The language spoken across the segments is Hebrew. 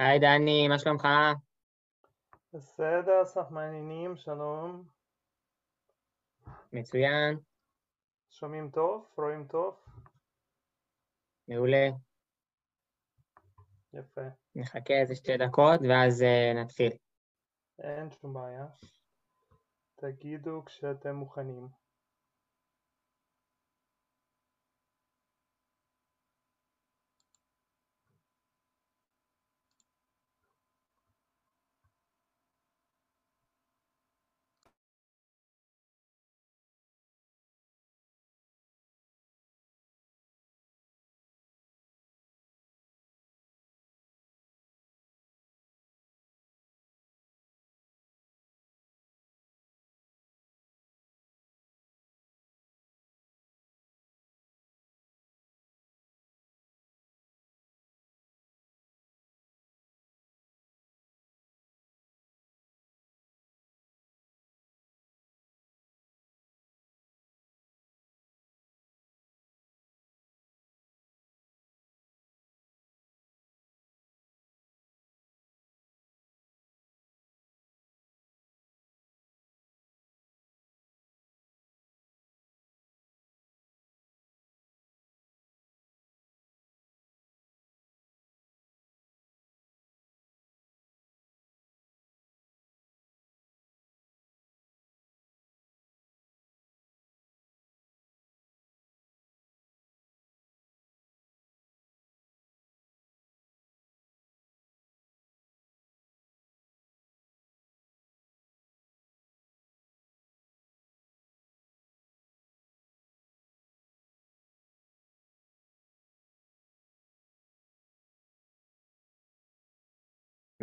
היי דני, מה שלומך? בסדר, אסף, מה העניינים? שלום. מצוין, שומעים טוב? רואים טוב? מעולה. יפה. נחכה איזה שתי דקות ואז אה, נתחיל. אין שום בעיה. תגידו כשאתם מוכנים.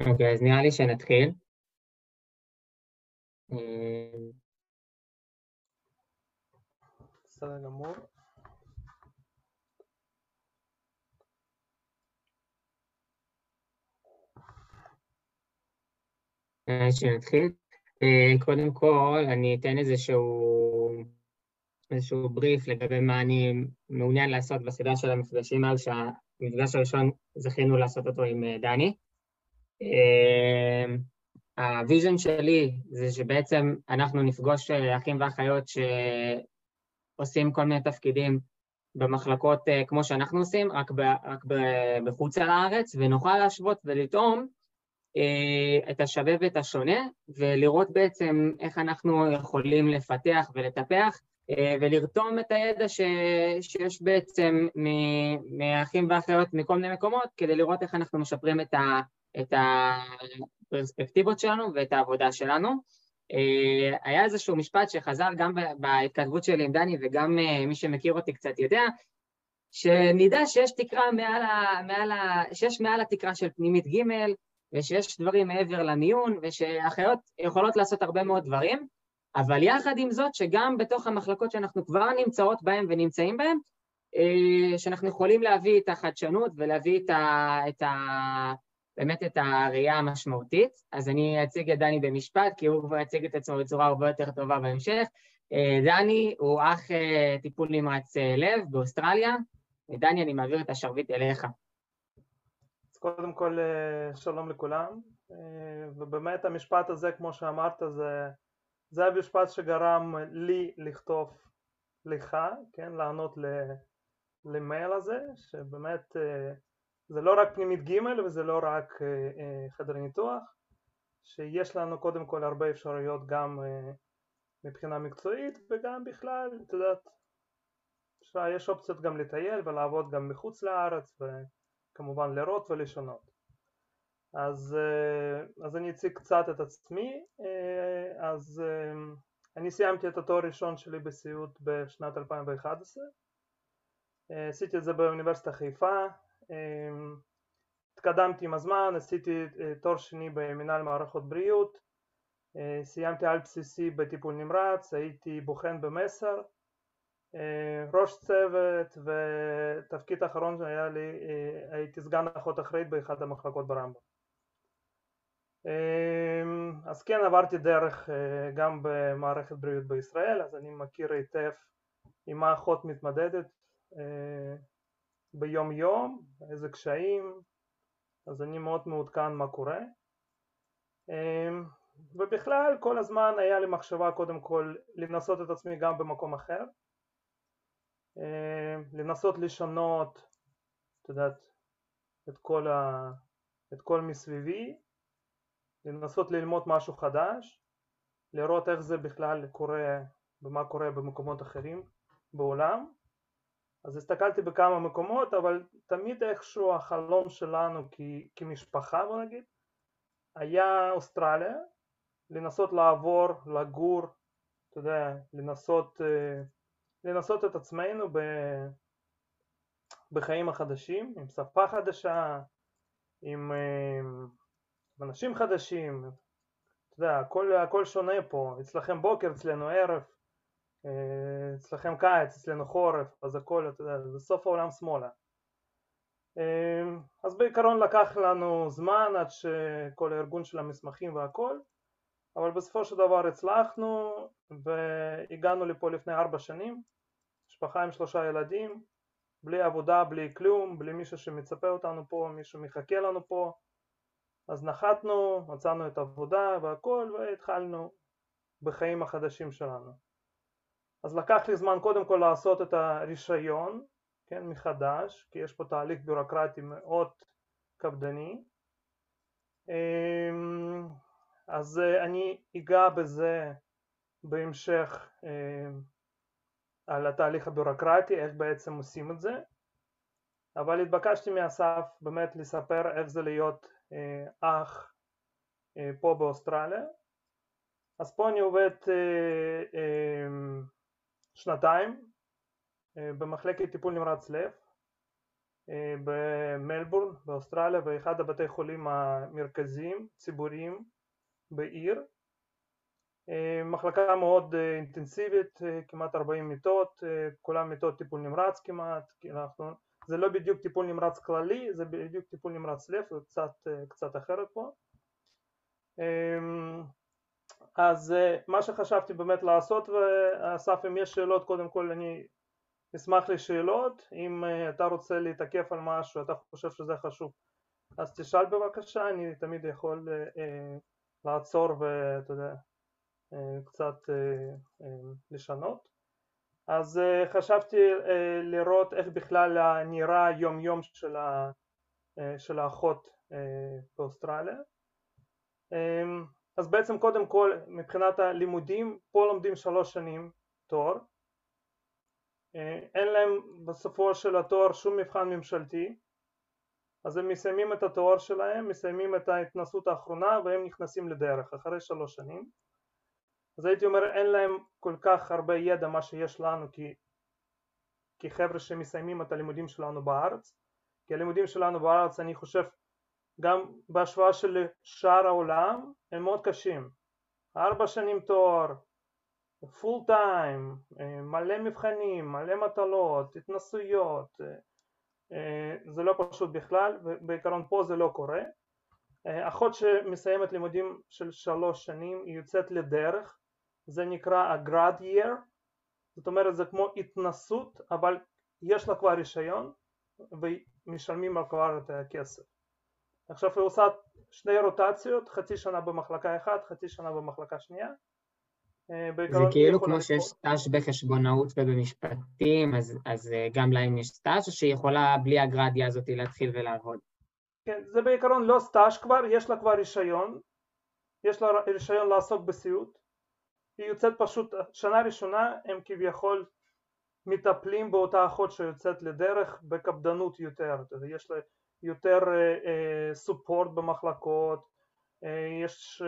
אוקיי, אז נראה לי שנתחיל. בסדר גמור. אה, שנתחיל. אה, קודם כל, אני אתן איזשהו, איזשהו בריף לגבי מה אני מעוניין לעשות בסדרה של המפגשים האלו, שהמפגש הראשון זכינו לעשות אותו עם אה, דני. אה, ה vision שלי זה שבעצם אנחנו נפגוש אה, אחים ואחיות שעושים כל מיני תפקידים במחלקות אה, כמו שאנחנו עושים, רק, ב, רק ב, בחוץ לארץ, ונוכל להשוות ולטעום אה, את השווה ואת השונה, ולראות בעצם איך אנחנו יכולים לפתח ולטפח, ולרתום את הידע ש, שיש בעצם מאחים ואחיות מכל מיני מקומות, כדי לראות איך אנחנו משפרים את, ה, את הפרספקטיבות שלנו ואת העבודה שלנו. אה, היה איזשהו משפט שחזר גם בהתכתבות שלי עם דני וגם אה, מי שמכיר אותי קצת יודע, שנדע שיש תקרה מעל ה... מעל ה... שיש מעל התקרה של פנימית ג' ושיש דברים מעבר למיון ושאחיות יכולות לעשות הרבה מאוד דברים, אבל יחד עם זאת שגם בתוך המחלקות שאנחנו כבר נמצאות בהן ונמצאים בהן, אה, שאנחנו יכולים להביא את החדשנות ולהביא את ה... את ה... באמת את הראייה המשמעותית. אז אני אציג את דני במשפט, כי הוא כבר יציג את עצמו בצורה הרבה יותר טובה בהמשך. אה, דני הוא אח אה, טיפול נמרץ אה, לב באוסטרליה. דני, אני מעביר את השרביט אליך. אז קודם כל שלום לכולם, ובאמת המשפט הזה, כמו שאמרת, זה, זה המשפט שגרם לי לכתוב לך, כן, לענות למייל הזה, שבאמת זה לא רק פנימית ג' וזה לא רק אה, אה, חדר ניתוח, שיש לנו קודם כל הרבה אפשרויות גם אה, מבחינה מקצועית וגם בכלל, את יודעת, יש אופציות גם לטייל ולעבוד גם מחוץ לארץ וכמובן לראות ולשונות. אז, אז אני אציג קצת את עצמי, אז אני סיימתי את התואר הראשון שלי בסיעוד בשנת 2011, אה, עשיתי את זה באוניברסיטת חיפה, התקדמתי עם הזמן, עשיתי אה, תואר שני במנהל מערכות בריאות, אה, סיימתי על בסיסי בטיפול נמרץ, הייתי בוחן במסר, אה, ראש צוות ותפקיד האחרון שהיה לי, הייתי סגן אחות אחראית באחת המחלקות ברמב"ם. אה, אז כן עברתי דרך גם במערכת בריאות בישראל, אז אני מכיר היטב עם מה אחות מתמודדת ביום יום, איזה קשיים, אז אני מאוד מעודכן מה קורה. ובכלל כל הזמן היה לי מחשבה קודם כל לנסות את עצמי גם במקום אחר, לנסות לשנות, את יודעת, את כל, ה... את כל מסביבי, לנסות ללמוד משהו חדש, לראות איך זה בכלל קורה ומה קורה במקומות אחרים בעולם. אז הסתכלתי בכמה מקומות, אבל תמיד איכשהו החלום שלנו כ... כמשפחה בוא נגיד, היה אוסטרליה, לנסות לעבור, לגור, אתה יודע, לנסות, אה, לנסות את עצמנו ב... בחיים החדשים, עם שפה חדשה, עם, אה, עם אנשים חדשים, אתה יודע, הכל, הכל שונה פה, אצלכם בוקר, אצלנו ערב, אה, אצלכם קיץ, אצלנו חורף, אז הכל, אתה יודע, זה סוף העולם שמאלה. אז בעיקרון לקח לנו זמן עד שכל הארגון של המסמכים והכל, אבל בסופו של דבר הצלחנו והגענו לפה לפני ארבע שנים, משפחה עם שלושה ילדים, בלי עבודה, בלי כלום, בלי מישהו שמצפה אותנו פה, מישהו מחכה לנו פה, אז נחתנו, מצאנו את העבודה והכל והתחלנו בחיים החדשים שלנו. אז לקח לי זמן קודם כל לעשות את הרישיון, כן, מחדש, כי יש פה תהליך ביורוקרטי מאוד קפדני. אמ, אז אה, אני אגע בזה בהמשך אה, על התהליך הביורוקרטי, איך בעצם עושים את זה, אבל התבקשתי מאסף באמת לספר איך זה להיות אה, אח פה באוסטרליה. אז פה אני עובד שנתיים במחלקת טיפול נמרץ לב במלבורן באוסטרליה באחד הבתי חולים המרכזיים ציבוריים בעיר, אה, מחלקה מאוד אה, אינטנסיבית, אה, כמעט 40 מיטות, כולם מיטות טיפול נמרץ כמעט, אנחנו, זה לא בדיוק טיפול נמרץ כללי, זה בדיוק טיפול נמרץ לב, זה קצת, קצת אחרת פה. אז מה שחשבתי באמת לעשות, ואסף אם יש שאלות קודם כל אני אשמח לשאלות, אם אתה רוצה להתעכב על משהו, אתה חושב שזה חשוב אז תשאל בבקשה, אני תמיד יכול לעצור ואתה יודע, אה, קצת אה, אה, לשנות. אז חשבתי לראות איך בכלל נראה היום יום של, ה, של האחות באוסטרליה. אז בעצם קודם כל מבחינת הלימודים, פה לומדים שלוש שנים תואר. אין להם בסופו של התואר שום מבחן ממשלתי, אז הם מסיימים את התואר שלהם, מסיימים את ההתנסות האחרונה והם נכנסים לדרך אחרי שלוש שנים. אז הייתי אומר אין להם כל כך הרבה ידע מה שיש לנו כחבר'ה שמסיימים את הלימודים שלנו בארץ, כי הלימודים שלנו בארץ אני חושב גם בהשוואה של שאר העולם הם מאוד קשים. ארבע שנים תואר, פול טיים, מלא מבחנים, מלא מטלות, התנסויות, אה, זה לא פשוט בכלל, ובעיקרון פה זה לא קורה. אה, אחות שמסיימת לימודים של שלוש שנים היא יוצאת לדרך, זה נקרא ה-grad year, זאת אומרת זה כמו התנסות, אבל יש לה כבר רישיון ומשלמים לה כבר את הכסף. עכשיו היא עושה שני רוטציות, חצי שנה במחלקה אחת, חצי שנה במחלקה שנייה, אה, זה כאילו כמו שיש סטאז' בחשבונאות ובמשפטים, אז, אז אה, גם להם יש סטאז' או שהיא יכולה בלי הגרדיה הזאת להתחיל ולעבוד? כן, זה בעיקרון לא סטאז' כבר, יש לה כבר רישיון, יש לה רישיון לעסוק בסיעוד, היא יוצאת פשוט, שנה ראשונה הם כביכול מטפלים באותה אחות שיוצאת לדרך בקפדנות יותר, יש לה יותר סופורט uh, uh, במחלקות, יש,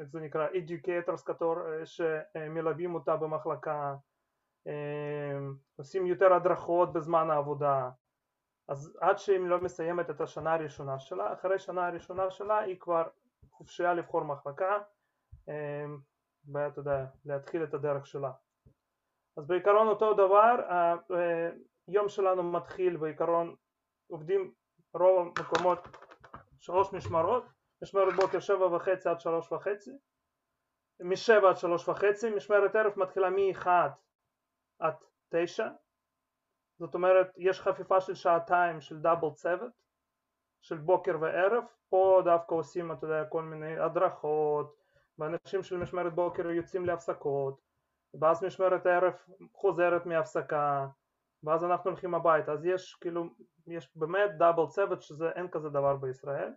איך זה נקרא, educators שמלווים אותה במחלקה, עושים יותר הדרכות בזמן העבודה, אז עד שהיא לא מסיימת את השנה הראשונה שלה, אחרי השנה הראשונה שלה היא כבר חופשייה לבחור מחלקה ואתה יודע, להתחיל את הדרך שלה. אז בעיקרון אותו דבר, היום שלנו מתחיל בעיקרון, עובדים רוב המקומות שלוש משמרות, משמרת בוקר שבע וחצי עד שלוש וחצי, משבע עד שלוש וחצי, משמרת ערב מתחילה מאחד עד תשע, זאת אומרת יש חפיפה של שעתיים של דאבל צוות, של בוקר וערב, פה דווקא עושים, אתה יודע, כל מיני הדרכות, ואנשים של משמרת בוקר יוצאים להפסקות, ואז משמרת ערב חוזרת מהפסקה, ואז אנחנו הולכים הביתה, אז יש כאילו, יש באמת דאבל צוות שזה אין כזה דבר בישראל.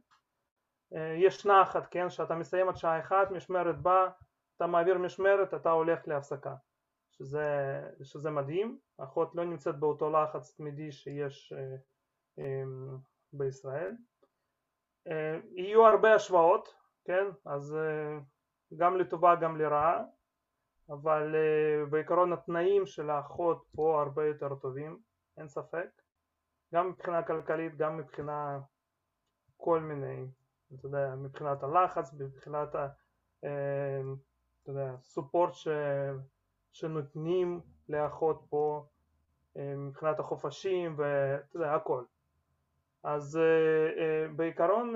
אה, יש נחת, כן, שאתה מסיים עד שעה אחת, משמרת באה, אתה מעביר משמרת, אתה הולך להפסקה, שזה, שזה מדהים, האחות לא נמצאת באותו לחץ תמידי שיש אה, אה, בישראל. יהיו הרבה השוואות, כן, אז גם לטובה גם לרעה, אבל בעיקרון התנאים של האחות פה הרבה יותר טובים, אין ספק, גם מבחינה כלכלית, גם מבחינה כל מיני, אתה יודע, מבחינת הלחץ, מבחינת ה... אתה יודע, סופורט ש... שנותנים לאחות פה מבחינת החופשים ואתה יודע, הכל. אז בעיקרון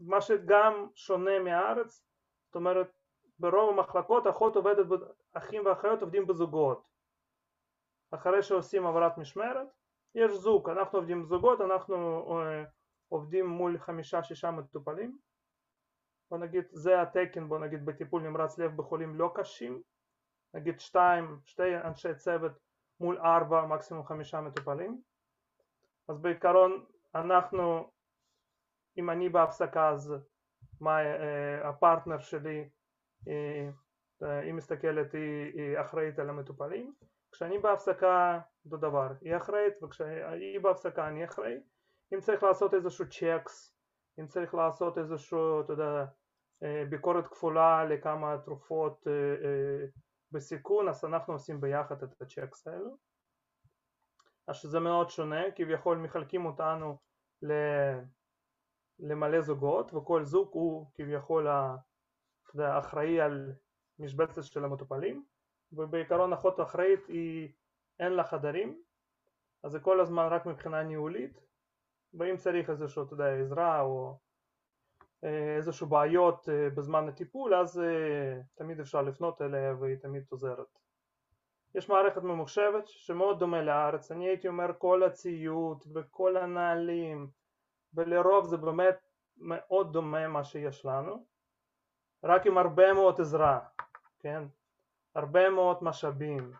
מה שגם שונה מהארץ, זאת אומרת ברוב המחלקות אחות עובדת, אחים ואחיות עובדים בזוגות. אחרי שעושים עברת משמרת, יש זוג, אנחנו עובדים בזוגות, אנחנו עובדים מול חמישה-שישה מטופלים. בוא נגיד, זה התקן, בוא נגיד, בטיפול נמרץ לב בחולים לא קשים. נגיד שתיים, שתי אנשי צוות מול ארבע, מקסימום חמישה מטופלים. אז בעיקרון אנחנו, אם אני בהפסקה אז מה, אה, הפרטנר שלי, אה, היא מסתכלת, היא, היא אחראית על המטופלים. כשאני בהפסקה אותו דבר, היא אחראית, וכשהיא בהפסקה אני אחראי. אם צריך לעשות איזשהו צ'קס, אם צריך לעשות איזשהו, אתה יודע, אה, ביקורת כפולה לכמה תרופות בסיכון, אז אנחנו עושים ביחד את הצ'קס האלו. אז שזה מאוד שונה, כביכול מחלקים אותנו למלא זוגות, וכל זוג הוא כביכול האחראי על משבצת של המטופלים, ובעיקרון אחות אחראית היא אין לה חדרים, אז זה כל הזמן רק מבחינה ניהולית, ואם צריך איזשהו, אתה יודע, עזרה או אה, איזשהו בעיות אה, בזמן הטיפול, אז אה, תמיד אפשר לפנות אליה והיא תמיד עוזרת. יש מערכת ממוחשבת שמאוד דומה לארץ, אני הייתי אומר כל הציוד וכל הנהלים ולרוב זה באמת מאוד דומה מה שיש לנו, רק עם הרבה מאוד עזרה, כן? הרבה מאוד משאבים,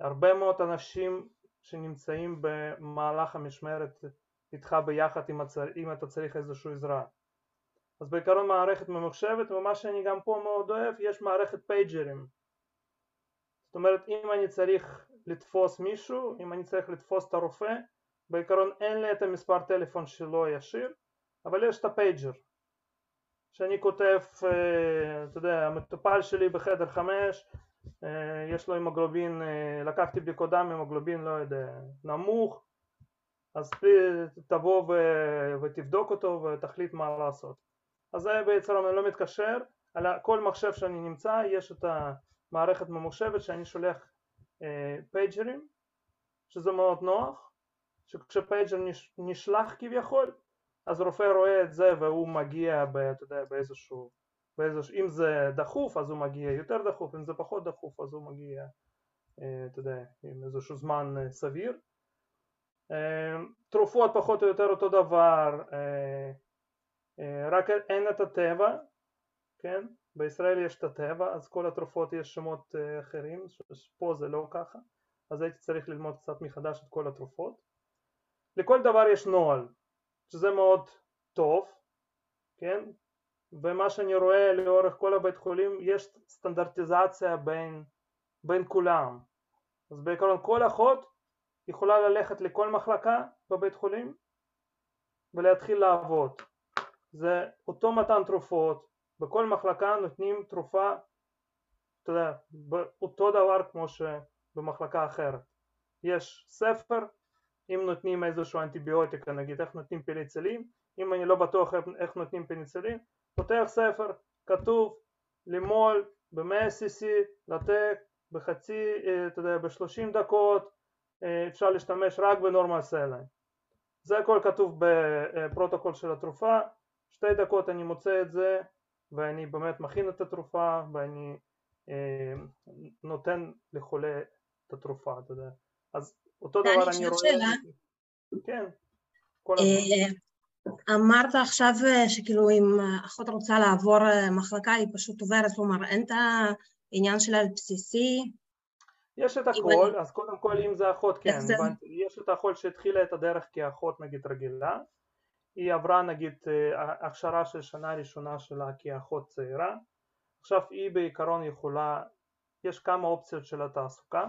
הרבה מאוד אנשים שנמצאים במהלך המשמרת איתך ביחד אם, הצר... אם אתה צריך איזושהי עזרה. אז בעיקרון מערכת ממוחשבת ומה שאני גם פה מאוד אוהב יש מערכת פייג'רים זאת אומרת אם אני צריך לתפוס מישהו, אם אני צריך לתפוס את הרופא בעיקרון אין לי את המספר טלפון שלו ישיר אבל יש את ה pager שאני כותב, אה, אתה יודע, המטופל שלי בחדר חמש אה, יש לו המוגלובין, אה, לקחתי בדיקות דם, המוגלובין לא יודע, נמוך אז תבוא ותבדוק אותו ותחליט מה לעשות. אז זה בעצם אני לא מתקשר, על כל מחשב שאני נמצא יש את המערכת ממוחשבת שאני שולח פייג'רים שזה מאוד נוח, שכשפייג'ר נשלח כביכול אז רופא רואה את זה והוא מגיע ב, אתה יודע, באיזשהו, באיזשהו, אם זה דחוף אז הוא מגיע יותר דחוף, אם זה פחות דחוף אז הוא מגיע, אה, אתה יודע, עם איזשהו זמן אה, סביר. תרופות פחות או יותר אותו דבר, אה, רק אין את הטבע, כן? בישראל יש את הטבע, אז כל התרופות יש שמות אה, אחרים, פה זה לא ככה, אז הייתי צריך ללמוד קצת מחדש את כל התרופות. לכל דבר יש נוהל, שזה מאוד טוב, כן? ומה שאני רואה לאורך כל הבית חולים, יש סטנדרטיזציה בין, בין כולם. אז בעיקרון כל אחות יכולה ללכת לכל מחלקה בבית חולים ולהתחיל לעבוד. זה אותו מתן תרופות, בכל מחלקה נותנים תרופה, אתה יודע, אותו דבר כמו שבמחלקה אחרת. יש ספר, אם נותנים איזשהו אנטיביוטיקה, נגיד איך נותנים פניצילין, אם אני לא בטוח איך נותנים פניצילין, פותח ספר, כתוב למול ב-100cc, לתת בחצי, אה, אתה יודע, ב-30 דקות, אה, אפשר להשתמש רק בנורמל סליים. זה הכל כתוב בפרוטוקול של התרופה, שתי דקות אני מוצא את זה ואני באמת מכין את התרופה ואני אה, נותן לחולה את התרופה, אתה יודע. אז אותו דבר אני רואה... כן. הזמן. אמרת עכשיו שכאילו אם אחות רוצה לעבור מחלקה היא פשוט עוברת, כלומר אין את העניין שלה על בסיסי? יש את הכל, אז קודם כל אם זה אחות, כן, יש את האחות שהתחילה את הדרך כאחות נגיד רגילה, היא עברה נגיד הכשרה של שנה ראשונה שלה כאחות צעירה, עכשיו היא בעיקרון יכולה, יש כמה אופציות של התעסוקה,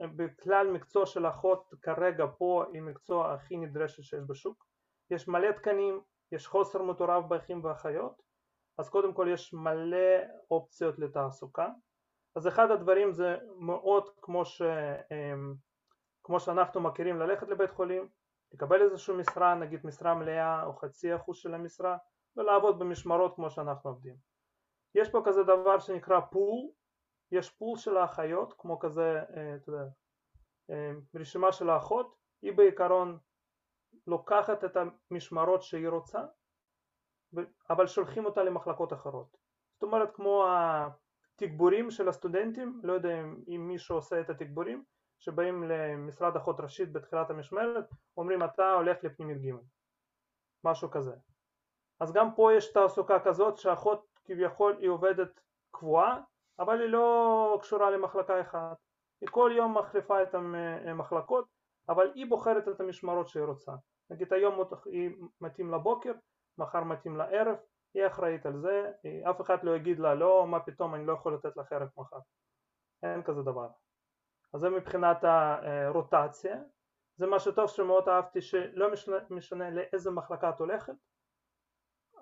בכלל מקצוע של אחות כרגע פה היא מקצוע הכי נדרשת שיש בשוק, יש מלא תקנים, יש חוסר מטורף באחים ואחיות, אז קודם כל יש מלא אופציות לתעסוקה, אז אחד הדברים זה מאוד כמו, ש, כמו שאנחנו מכירים ללכת לבית חולים, לקבל איזושהי משרה, נגיד משרה מלאה או חצי אחוז של המשרה ולעבוד במשמרות כמו שאנחנו עובדים. יש פה כזה דבר שנקרא פול, יש פול של האחיות כמו כזה, אה, אתה יודע, אה, רשימה של האחות, היא בעיקרון לוקחת את המשמרות שהיא רוצה אבל שולחים אותה למחלקות אחרות. זאת אומרת כמו התגבורים של הסטודנטים, לא יודע אם מישהו עושה את התגבורים, שבאים למשרד אחות ראשית בתחילת המשמרת, אומרים אתה הולך לפנימית ג', משהו כזה. אז גם פה יש תעסוקה כזאת שאחות כביכול היא עובדת קבועה, אבל היא לא קשורה למחלקה אחת. היא כל יום מחליפה את המחלקות, אבל היא בוחרת את המשמרות שהיא רוצה. נגיד היום היא מתאים לבוקר, מחר מתאים לערב, היא אחראית על זה, אף אחד לא יגיד לה לא, מה פתאום אני לא יכול לתת לך ערב מחר, אין כזה דבר. אז זה מבחינת הרוטציה, זה מה שטוב שמאוד אהבתי שלא משנה, משנה לאיזה מחלקה את הולכת,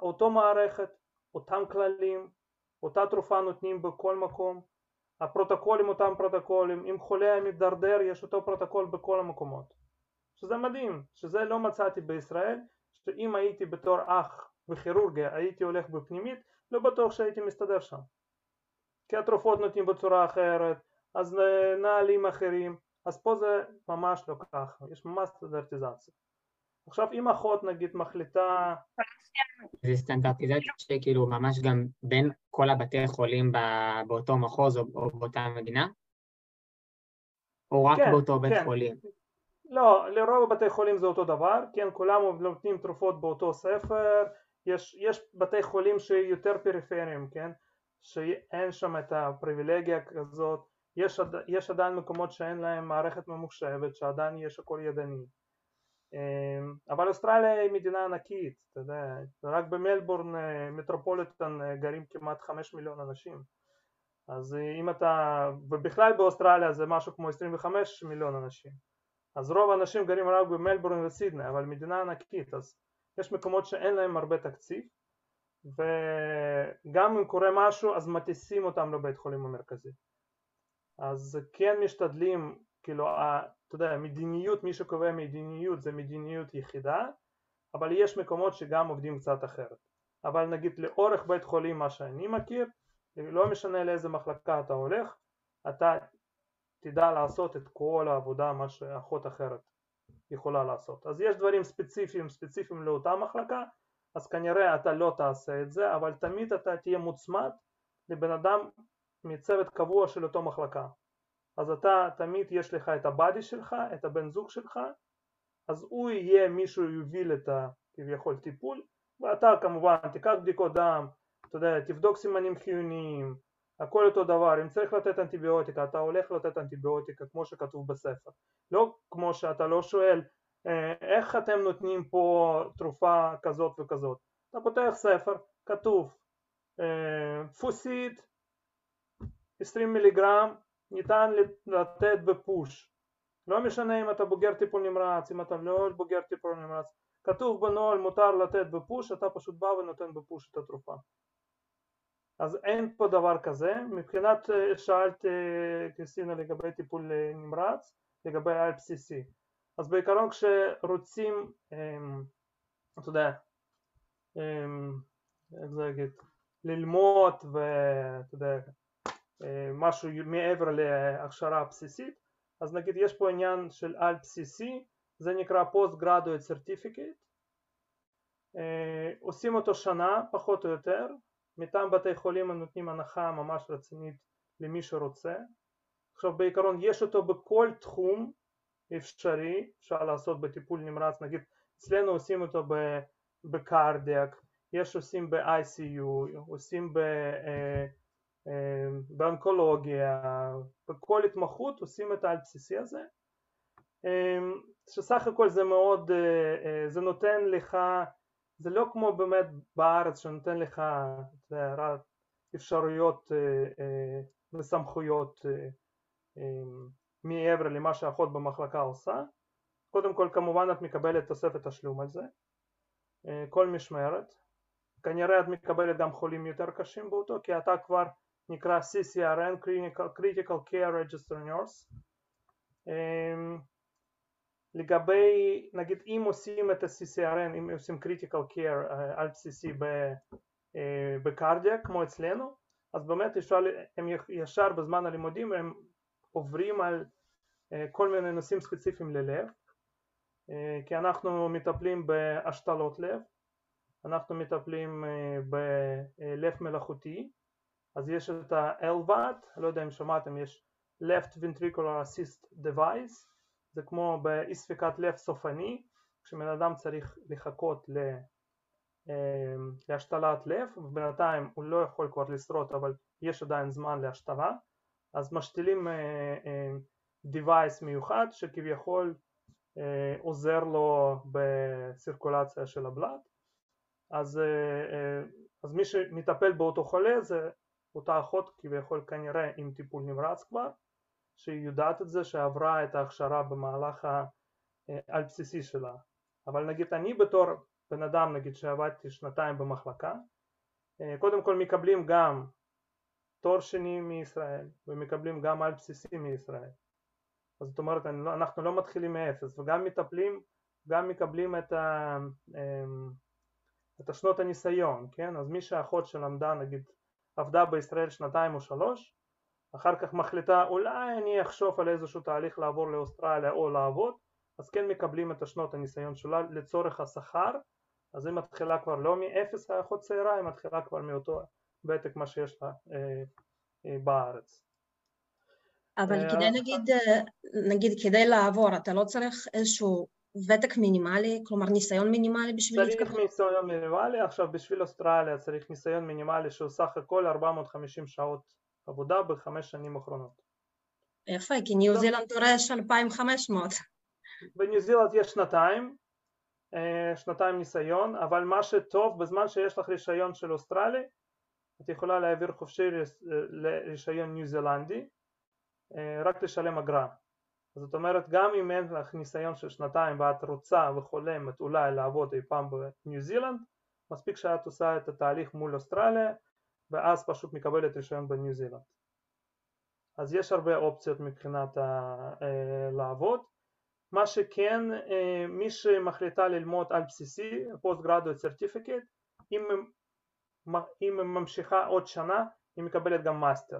אותו מערכת, אותם כללים, אותה תרופה נותנים בכל מקום, הפרוטוקולים אותם פרוטוקולים, אם חולה מתדרדר יש אותו פרוטוקול בכל המקומות, שזה מדהים, שזה לא מצאתי בישראל, שאם הייתי בתור אח בכירורגיה הייתי הולך בפנימית, לא בטוח שהייתי מסתדר שם. כי התרופות נותנים בצורה אחרת, אז נהלים אחרים, אז פה זה ממש לא ככה, יש ממש סטנדרטיזציה. עכשיו אם אחות נגיד מחליטה... זה סטנדרטיזציה שכאילו ממש גם בין כל הבתי חולים באותו מחוז או, או באותה מדינה? או רק כן, באותו בית כן. חולים? לא, לרוב בתי חולים זה אותו דבר, כן, כולם נותנים תרופות באותו ספר, יש, יש בתי חולים שיותר פריפריים, כן, שאין שם את הפריבילגיה כזאת, יש, יש עדיין מקומות שאין להם מערכת ממוחשבת, שעדיין יש הכל ידני, אבל אוסטרליה היא מדינה ענקית, אתה יודע, רק במלבורן אה, מטרופוליטן אה, גרים כמעט חמש מיליון אנשים, אז אם אתה, ובכלל באוסטרליה זה משהו כמו 25 מיליון אנשים, אז רוב האנשים גרים רק במלבורן וסידני, אבל מדינה ענקית, אז יש מקומות שאין להם הרבה תקציב, וגם אם קורה משהו אז מטיסים אותם לבית חולים המרכזי. אז כן משתדלים, כאילו, אתה יודע, מדיניות, מי שקובע מדיניות זה מדיניות יחידה, אבל יש מקומות שגם עובדים קצת אחרת. אבל נגיד לאורך בית חולים מה שאני מכיר, לא משנה לאיזה מחלקה אתה הולך, אתה תדע לעשות את כל העבודה מה שאחות אחרת יכולה לעשות. אז יש דברים ספציפיים ספציפיים לאותה מחלקה, אז כנראה אתה לא תעשה את זה, אבל תמיד אתה תהיה מוצמד לבן אדם מצוות קבוע של אותו מחלקה. אז אתה תמיד יש לך את הבאדי שלך, את הבן זוג שלך, אז הוא יהיה מישהו יוביל את הכביכול טיפול, ואתה כמובן תיקח בדיקות דם, אתה יודע, תבדוק סימנים חיוניים, הכל אותו דבר, אם צריך לתת אנטיביוטיקה אתה הולך לתת אנטיביוטיקה כמו שכתוב בספר, לא כמו שאתה לא שואל אה, איך אתם נותנים פה תרופה כזאת וכזאת, אתה פותח ספר, כתוב דפוסית אה, 20 מיליגרם ניתן לתת בפוש, לא משנה אם אתה בוגר טיפול נמרץ, אם אתה לא בוגר טיפול נמרץ, כתוב בנוהל מותר לתת בפוש, אתה פשוט בא ונותן בפוש את התרופה. אז אין פה דבר כזה, מבחינת אה, שאלת אה, קריסטינה לגבי טיפול אה, נמרץ, לגבי על בסיסי, אז בעיקרון כשרוצים, אמ, אתה יודע, אמ, איך זה להגיד, ללמוד ואתה יודע, משהו מעבר להכשרה בסיסית, אז נגיד יש פה עניין של על בסיסי, זה נקרא Post Graduate Certificate, עושים אותו שנה פחות או יותר, מטעם בתי חולים הם נותנים הנחה ממש רצינית למי שרוצה. עכשיו בעיקרון יש אותו בכל תחום, אפשרי, אפשר לעשות בטיפול נמרץ, נגיד אצלנו עושים אותו בקרדיאק, יש עושים ב-ICU, עושים ב... באונקולוגיה, בכל התמחות עושים את העל בסיסי הזה. שסך הכל זה מאוד, זה נותן לך, זה לא כמו באמת בארץ שנותן לך אפשרויות וסמכויות מעבר למה שאחות במחלקה עושה. קודם כל כמובן את מקבלת תוספת תשלום על זה כל משמרת. כנראה את מקבלת גם חולים יותר קשים באותו כי אתה כבר נקרא CCRN, Critical Care Register Nurse. לגבי, נגיד אם עושים את ה-CCRN, אם עושים Critical Care על בסיסי בקרדיה כמו אצלנו, אז באמת אפשר, הם ישר בזמן הלימודים הם עוברים על כל מיני נושאים ספציפיים ללב, כי אנחנו מטפלים בהשתלות לב, אנחנו מטפלים בלב מלאכותי, אז יש את ה-LVAT, לא יודע אם שמעתם, יש Left Ventricular Assist Device, זה כמו באי ספיקת לב סופני, כשבן אדם צריך לחכות אמ, להשתלת לב, ובינתיים הוא לא יכול כבר לשרוד אבל יש עדיין זמן להשתלה, אז משתילים אה, אה, device מיוחד שכביכול אה, עוזר לו בסירקולציה של הבלד, אז, אז מי שמטפל באותו חולה זה אותה אחות כביכול כנראה עם טיפול נמרץ כבר, שהיא יודעת את זה, שעברה את ההכשרה במהלך העל בסיסי שלה. אבל נגיד אני בתור בן אדם נגיד שעבדתי שנתיים במחלקה, קודם כל מקבלים גם תואר שני מישראל ומקבלים גם על בסיסי מישראל. אז זאת אומרת לא, אנחנו לא מתחילים מאפס וגם מטפלים, גם מקבלים את, ה, אמ, את השנות הניסיון, כן? אז מי שהאחות שלמדה נגיד עבדה בישראל שנתיים או שלוש, אחר כך מחליטה אולי אני אחשוב על איזשהו תהליך לעבור לאוסטרליה או לעבוד, אז כן מקבלים את השנות הניסיון שלה לצורך השכר, אז היא מתחילה כבר לא מאפס האחות צעירה, היא מתחילה כבר מאותו ותק מה שיש לה אה, אה, בארץ. אבל אה, כדי נגיד, אה, נגיד כדי לעבור אתה לא צריך איזשהו ותק מינימלי, כלומר ניסיון מינימלי בשביל? צריך ניסיון מינימלי, עכשיו בשביל אוסטרליה צריך ניסיון מינימלי שהוא סך הכל 450 שעות עבודה בחמש שנים האחרונות. יפה, כי ניו זילנד דורש 2,500. בניו זילנד יש שנתיים, אה, שנתיים ניסיון, אבל מה שטוב בזמן שיש לך רישיון של אוסטרלי, את יכולה להעביר חופשי לרישיון ניו זילנדי, אה, רק לשלם אגרה. זאת אומרת גם אם אין לך ניסיון של שנתיים ואת רוצה וחולמת אולי לעבוד אי פעם בניו זילנד מספיק שאת עושה את התהליך מול אוסטרליה ואז פשוט מקבלת רישיון בניו זילנד. אז יש הרבה אופציות מבחינת ה- אה, לעבוד. מה שכן אה, מי שמחליטה ללמוד על בסיסי postgraduate certificate אם היא ממשיכה עוד שנה היא מקבלת גם master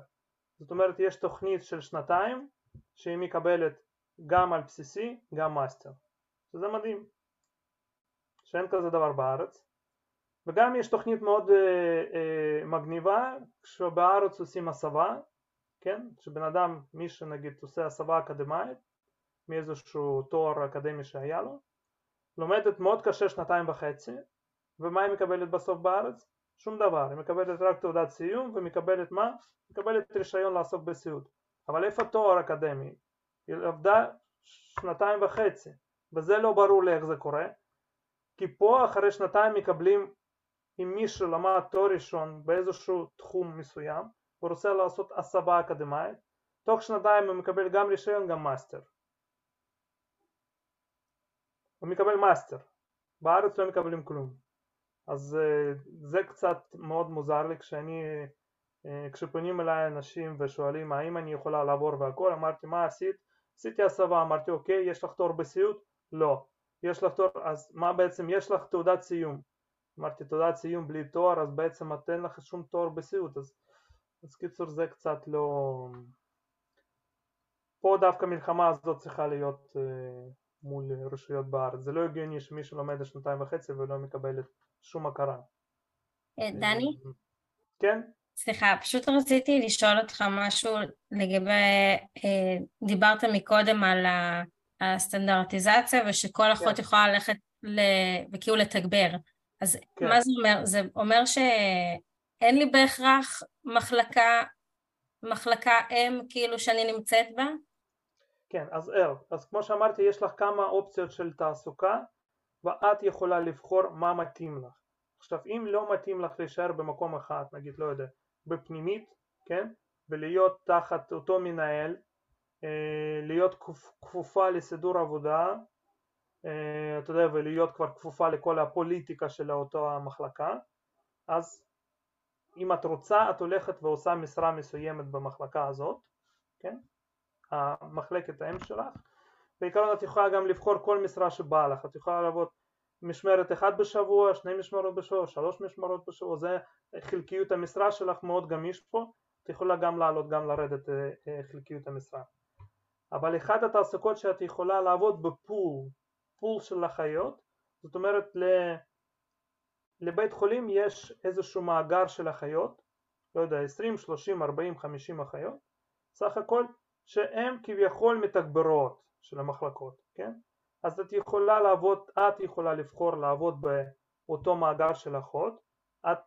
זאת אומרת יש תוכנית של שנתיים שהיא מקבלת גם על בסיסי, גם master, שזה מדהים, שאין כזה דבר בארץ, וגם יש תוכנית מאוד אה, אה, מגניבה, כשבארץ עושים הסבה, כן, שבן אדם, מי שנגיד עושה הסבה אקדמית, מאיזשהו תואר אקדמי שהיה לו, לומדת מאוד קשה שנתיים וחצי, ומה היא מקבלת בסוף בארץ? שום דבר, היא מקבלת רק תעודת סיום ומקבלת מה? מקבלת רישיון לעסוק בסיעוד, אבל איפה תואר אקדמי? היא עבדה שנתיים וחצי. וזה לא ברור לי איך זה קורה כי פה אחרי שנתיים מקבלים אם מישהו למד תואר ראשון באיזשהו תחום מסוים ורוצה לעשות הסבה אקדמית תוך שנתיים הוא מקבל גם רישיון גם master. הוא מקבל master. בארץ לא מקבלים כלום. אז זה קצת מאוד מוזר לי כשאני כשפונים אליי אנשים ושואלים האם אני יכולה לעבור והכל? אמרתי מה עשית עשיתי הסבה, אמרתי אוקיי, יש לך תואר בסיעוד? לא. יש לך תואר, אז מה בעצם, יש לך תעודת סיום. אמרתי תעודת סיום בלי תואר, אז בעצם את אין לך שום תואר בסיעוד, אז, אז קיצור זה קצת לא... פה דווקא מלחמה הזאת צריכה להיות אה, מול רשויות בארץ, זה לא הגיוני שמישהו לומד שנתיים וחצי ולא מקבל שום הכרה. אה, דני? כן? סליחה, פשוט רציתי לשאול אותך משהו לגבי, אה, דיברת מקודם על הסטנדרטיזציה ושכל אחות כן. יכולה ללכת ל... וכאילו לתגבר. אז כן. מה זה אומר? זה אומר שאין לי בהכרח מחלקה, מחלקה אם כאילו שאני נמצאת בה? כן, אז אר, אז כמו שאמרתי, יש לך כמה אופציות של תעסוקה ואת יכולה לבחור מה מתאים לך. עכשיו, אם לא מתאים לך להישאר במקום אחד, נגיד, לא יודע, בפנימית, כן, ולהיות תחת אותו מנהל, אה, להיות כפ- כפופה לסידור עבודה, אה, אתה יודע, ולהיות כבר כפופה לכל הפוליטיקה של אותו המחלקה, אז אם את רוצה, את הולכת ועושה משרה מסוימת במחלקה הזאת, כן? המחלקת האם שלך. בעיקרון את יכולה גם לבחור כל משרה שבאה לך, את יכולה לעבוד משמרת אחת בשבוע, שני משמרות בשבוע, שלוש משמרות בשבוע, זה חלקיות המשרה שלך מאוד גמיש פה, את יכולה גם לעלות, גם לרדת אה, אה, חלקיות המשרה. אבל אחת התעסוקות שאת יכולה לעבוד בפול, פול של אחיות, זאת אומרת. לבית חולים יש איזשהו מאגר של אחיות, לא יודע, 20, 30, 40, 50 אחיות, סך הכל שהן כביכול מתגברות של המחלקות, כן? אז את יכולה לעבוד, את יכולה לבחור לעבוד באותו מאגר של אחות, את,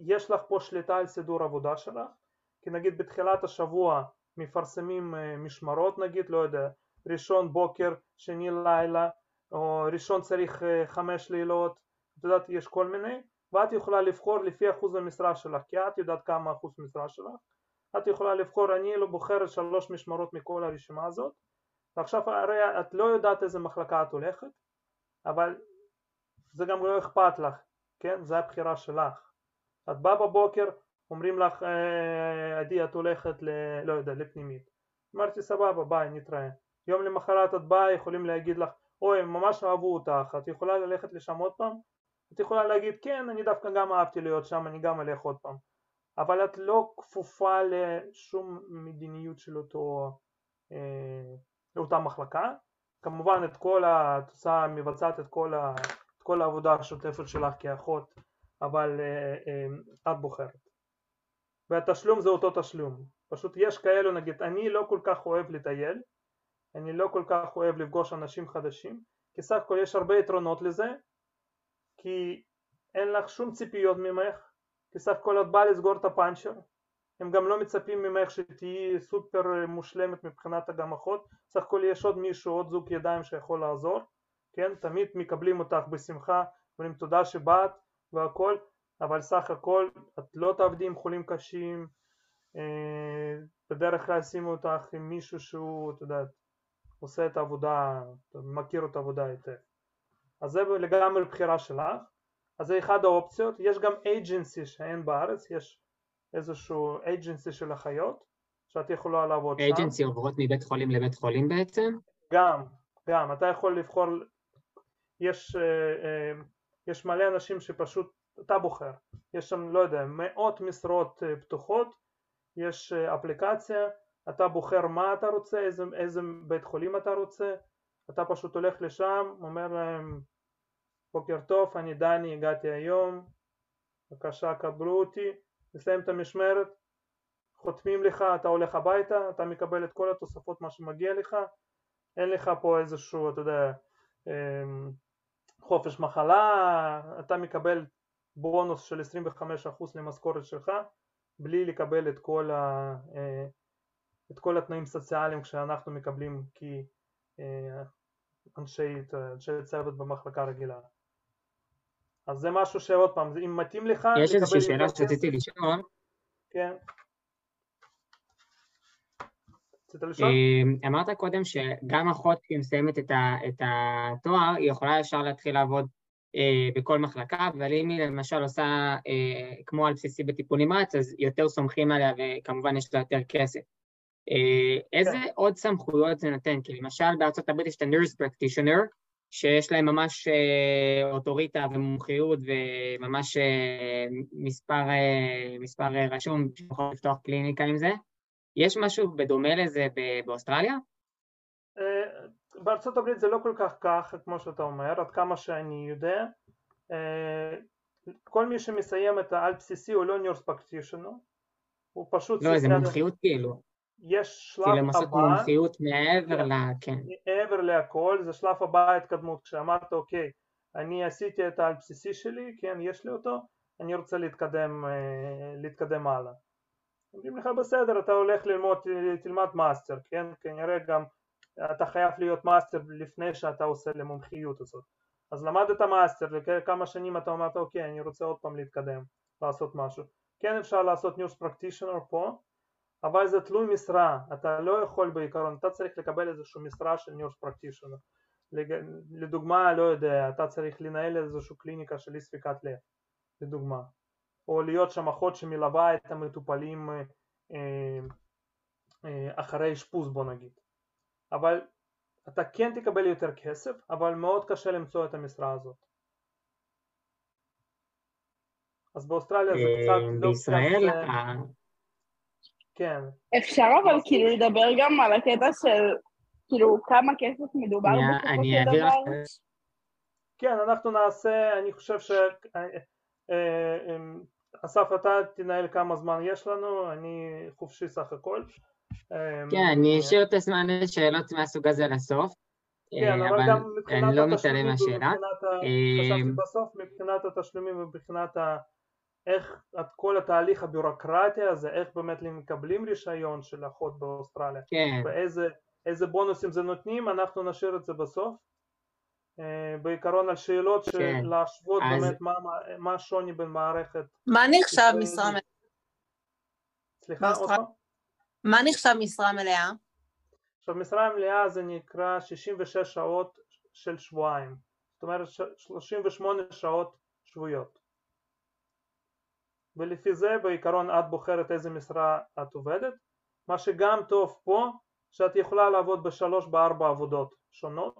יש לך פה שליטה על סידור עבודה שלך, כי נגיד בתחילת השבוע מפרסמים אה, משמרות נגיד, לא יודע, ראשון בוקר, שני לילה, או ראשון צריך אה, חמש לילות, את יודעת, יש כל מיני, ואת יכולה לבחור לפי אחוז המשרה שלך, כי את יודעת כמה אחוז משרה שלך, את יכולה לבחור, אני לא בוחרת שלוש משמרות מכל הרשימה הזאת, ועכשיו הרי את לא יודעת איזה מחלקה את הולכת, אבל זה גם לא אכפת לך, כן? זה הבחירה שלך. את באה בבוקר, אומרים לך, "אה, עדי את הולכת ל... לא יודע, לפנימית. אמרתי סבבה, ביי, נתראה. יום למחרת את באה, יכולים להגיד לך, אוי, הם ממש אהבו אותך, את יכולה ללכת לשם עוד פעם? את יכולה להגיד, כן, אני דווקא גם אהבתי להיות שם, אני גם אלך עוד פעם. אבל את לא כפופה לשום מדיניות של אותו, אה, לאותה מחלקה. כמובן את כל. את עושה, מבצעת את כל, ה, את כל העבודה השוטפת שלך כאחות, אבל אה, אה, את בוחרת. והתשלום זה אותו תשלום. פשוט יש כאלו, נגיד, אני לא כל כך אוהב לטייל, אני לא כל כך אוהב לפגוש אנשים חדשים, כי סך הכל יש הרבה יתרונות לזה, כי אין לך שום ציפיות ממך, כי סך הכל את באה לסגור את הפאנצ'ר, הם גם לא מצפים ממך שתהיי סופר מושלמת מבחינת הגמחות, סך הכל יש עוד מישהו, עוד זוג ידיים שיכול לעזור, כן, תמיד מקבלים אותך בשמחה, אומרים תודה שבאת והכל, אבל סך הכל את לא תעבדי עם חולים קשים, אה, בדרך כלל שימו אותך עם מישהו שהוא, את יודעת, עושה את העבודה, מכיר את העבודה היטב. אז זה לגמרי בחירה שלך, אז זה אחד האופציות, יש גם agency שאין בארץ, יש איזשהו agency של אחיות, שאת יכולה לעבוד שם. אייג'נסי עוברות מבית חולים לבית חולים בעצם? גם, גם, אתה יכול לבחור, יש, אה, אה, יש מלא אנשים שפשוט, אתה בוחר, יש שם, לא יודע, מאות משרות אה, פתוחות, יש אה, אפליקציה, אתה בוחר מה אתה רוצה, איזה, איזה בית חולים אתה רוצה, אתה פשוט הולך לשם, אומר להם בוקר טוב, אני דני, הגעתי היום, בבקשה קבלו אותי, נסיים את המשמרת, חותמים לך, אתה הולך הביתה, אתה מקבל את כל התוספות מה שמגיע לך, אין לך פה איזשהו, אתה יודע, אמ, חופש מחלה, אתה מקבל בונוס של 25% למשכורת שלך, בלי לקבל את כל, ה, אה, את כל התנאים הסוציאליים שאנחנו מקבלים כאנשי אנשי צוות במחלקה רגילה. אז זה משהו שעוד פעם, אם מתאים לך, יש איזושהי שאלה שרציתי לשאול. כן. אה, אמרת קודם שגם אחות את ה- את התואר, היא יכולה ישר להתחיל לעבוד אה, בכל מחלקה, אבל אם היא למשל עושה אה, כמו על בסיסי בטיפול נמרץ, אז יותר סומכים עליה וכמובן יש לה יותר כסף. אה, איזה כן. עוד סמכויות זה נותן? כי למשל בארצות הברית יש את ה-nurse practitioner, שיש להם ממש אוטוריטה ומומחיות וממש מספר, מספר רשום שיכול לפתוח קליניקה עם זה. יש משהו בדומה לזה באוסטרליה? אה, בארצות הברית זה לא כל כך ככה כמו שאתה אומר, עד כמה שאני יודע. אה, כל מי שמסיים את העל בסיסי הוא לא nurse practitioner, הוא פשוט... לא, system- מומחיות כאילו. יש שלב כאילו לעשות הבא, מומחיות מעבר. ל... כן. מעבר להכל, זה שלב הבא ההתקדמות, כשאמרת אוקיי, אני עשיתי את העל בסיסי שלי, כן, יש לי אותו, אני רוצה להתקדם, אה, להתקדם הלאה. אומרים לך בסדר, אתה הולך ללמוד, תלמד master, כן, כנראה גם אתה חייב להיות master לפני שאתה עושה למומחיות הזאת. אז למדת master, וכמה שנים אתה אומרת אוקיי, אני רוצה עוד פעם להתקדם, לעשות משהו. כן אפשר לעשות nurse practitioner פה, אבל זה תלוי משרה, אתה לא יכול בעיקרון, אתה צריך לקבל איזושהי משרה של nurse practitioner. לדוגמה, לא יודע, אתה צריך לנהל איזושהי קליניקה של אי ספיקת לב, לדוגמה, או להיות שם אחות שמלווה את המטופלים אה, אה, אחרי אשפוז בוא נגיד, אבל אתה כן תקבל יותר כסף, אבל מאוד קשה למצוא את המשרה הזאת. אז באוסטרליה זה אה, קצת... לא בישראל, קצת, אה, ה- כן, אפשר אבל כאילו לדבר גם על הקטע של כאילו כמה כסף מדובר בסופו אני של. דבר? כן, אנחנו נעשה, אני חושב ש... אה, אה, אסף, אתה תנהל כמה זמן יש לנו, אני חופשי סך הכל. אה, כן, אני אשאיר את הזמן לשאלות מהסוג הזה לסוף. כן, אה, אבל גם מבחינת לא התשלומים. ומבחינת. אה, בסוף מבחינת התשלומים ומבחינת. איך את כל התהליך הביורוקרטי הזה, איך באמת מקבלים רישיון של אחות באוסטרליה, כן, ואיזה איזה בונוסים זה נותנים, אנחנו נשאיר את זה בסוף. בעיקרון על שאלות של כן. להשוות אז- באמת מה- מה- מה השוני בין מערכת, מה נחשב משרה מלאה? סליחה עוד באוסטרליה? פעם? מה נחשב משרה מלאה? עכשיו משרה מלאה זה נקרא 66 שעות של שבועיים, זאת אומרת ש- 38 שעות שבועיות. ולפי זה בעיקרון את בוחרת איזה משרה את עובדת, מה שגם טוב פה שאת יכולה לעבוד בשלוש בארבע עבודות שונות,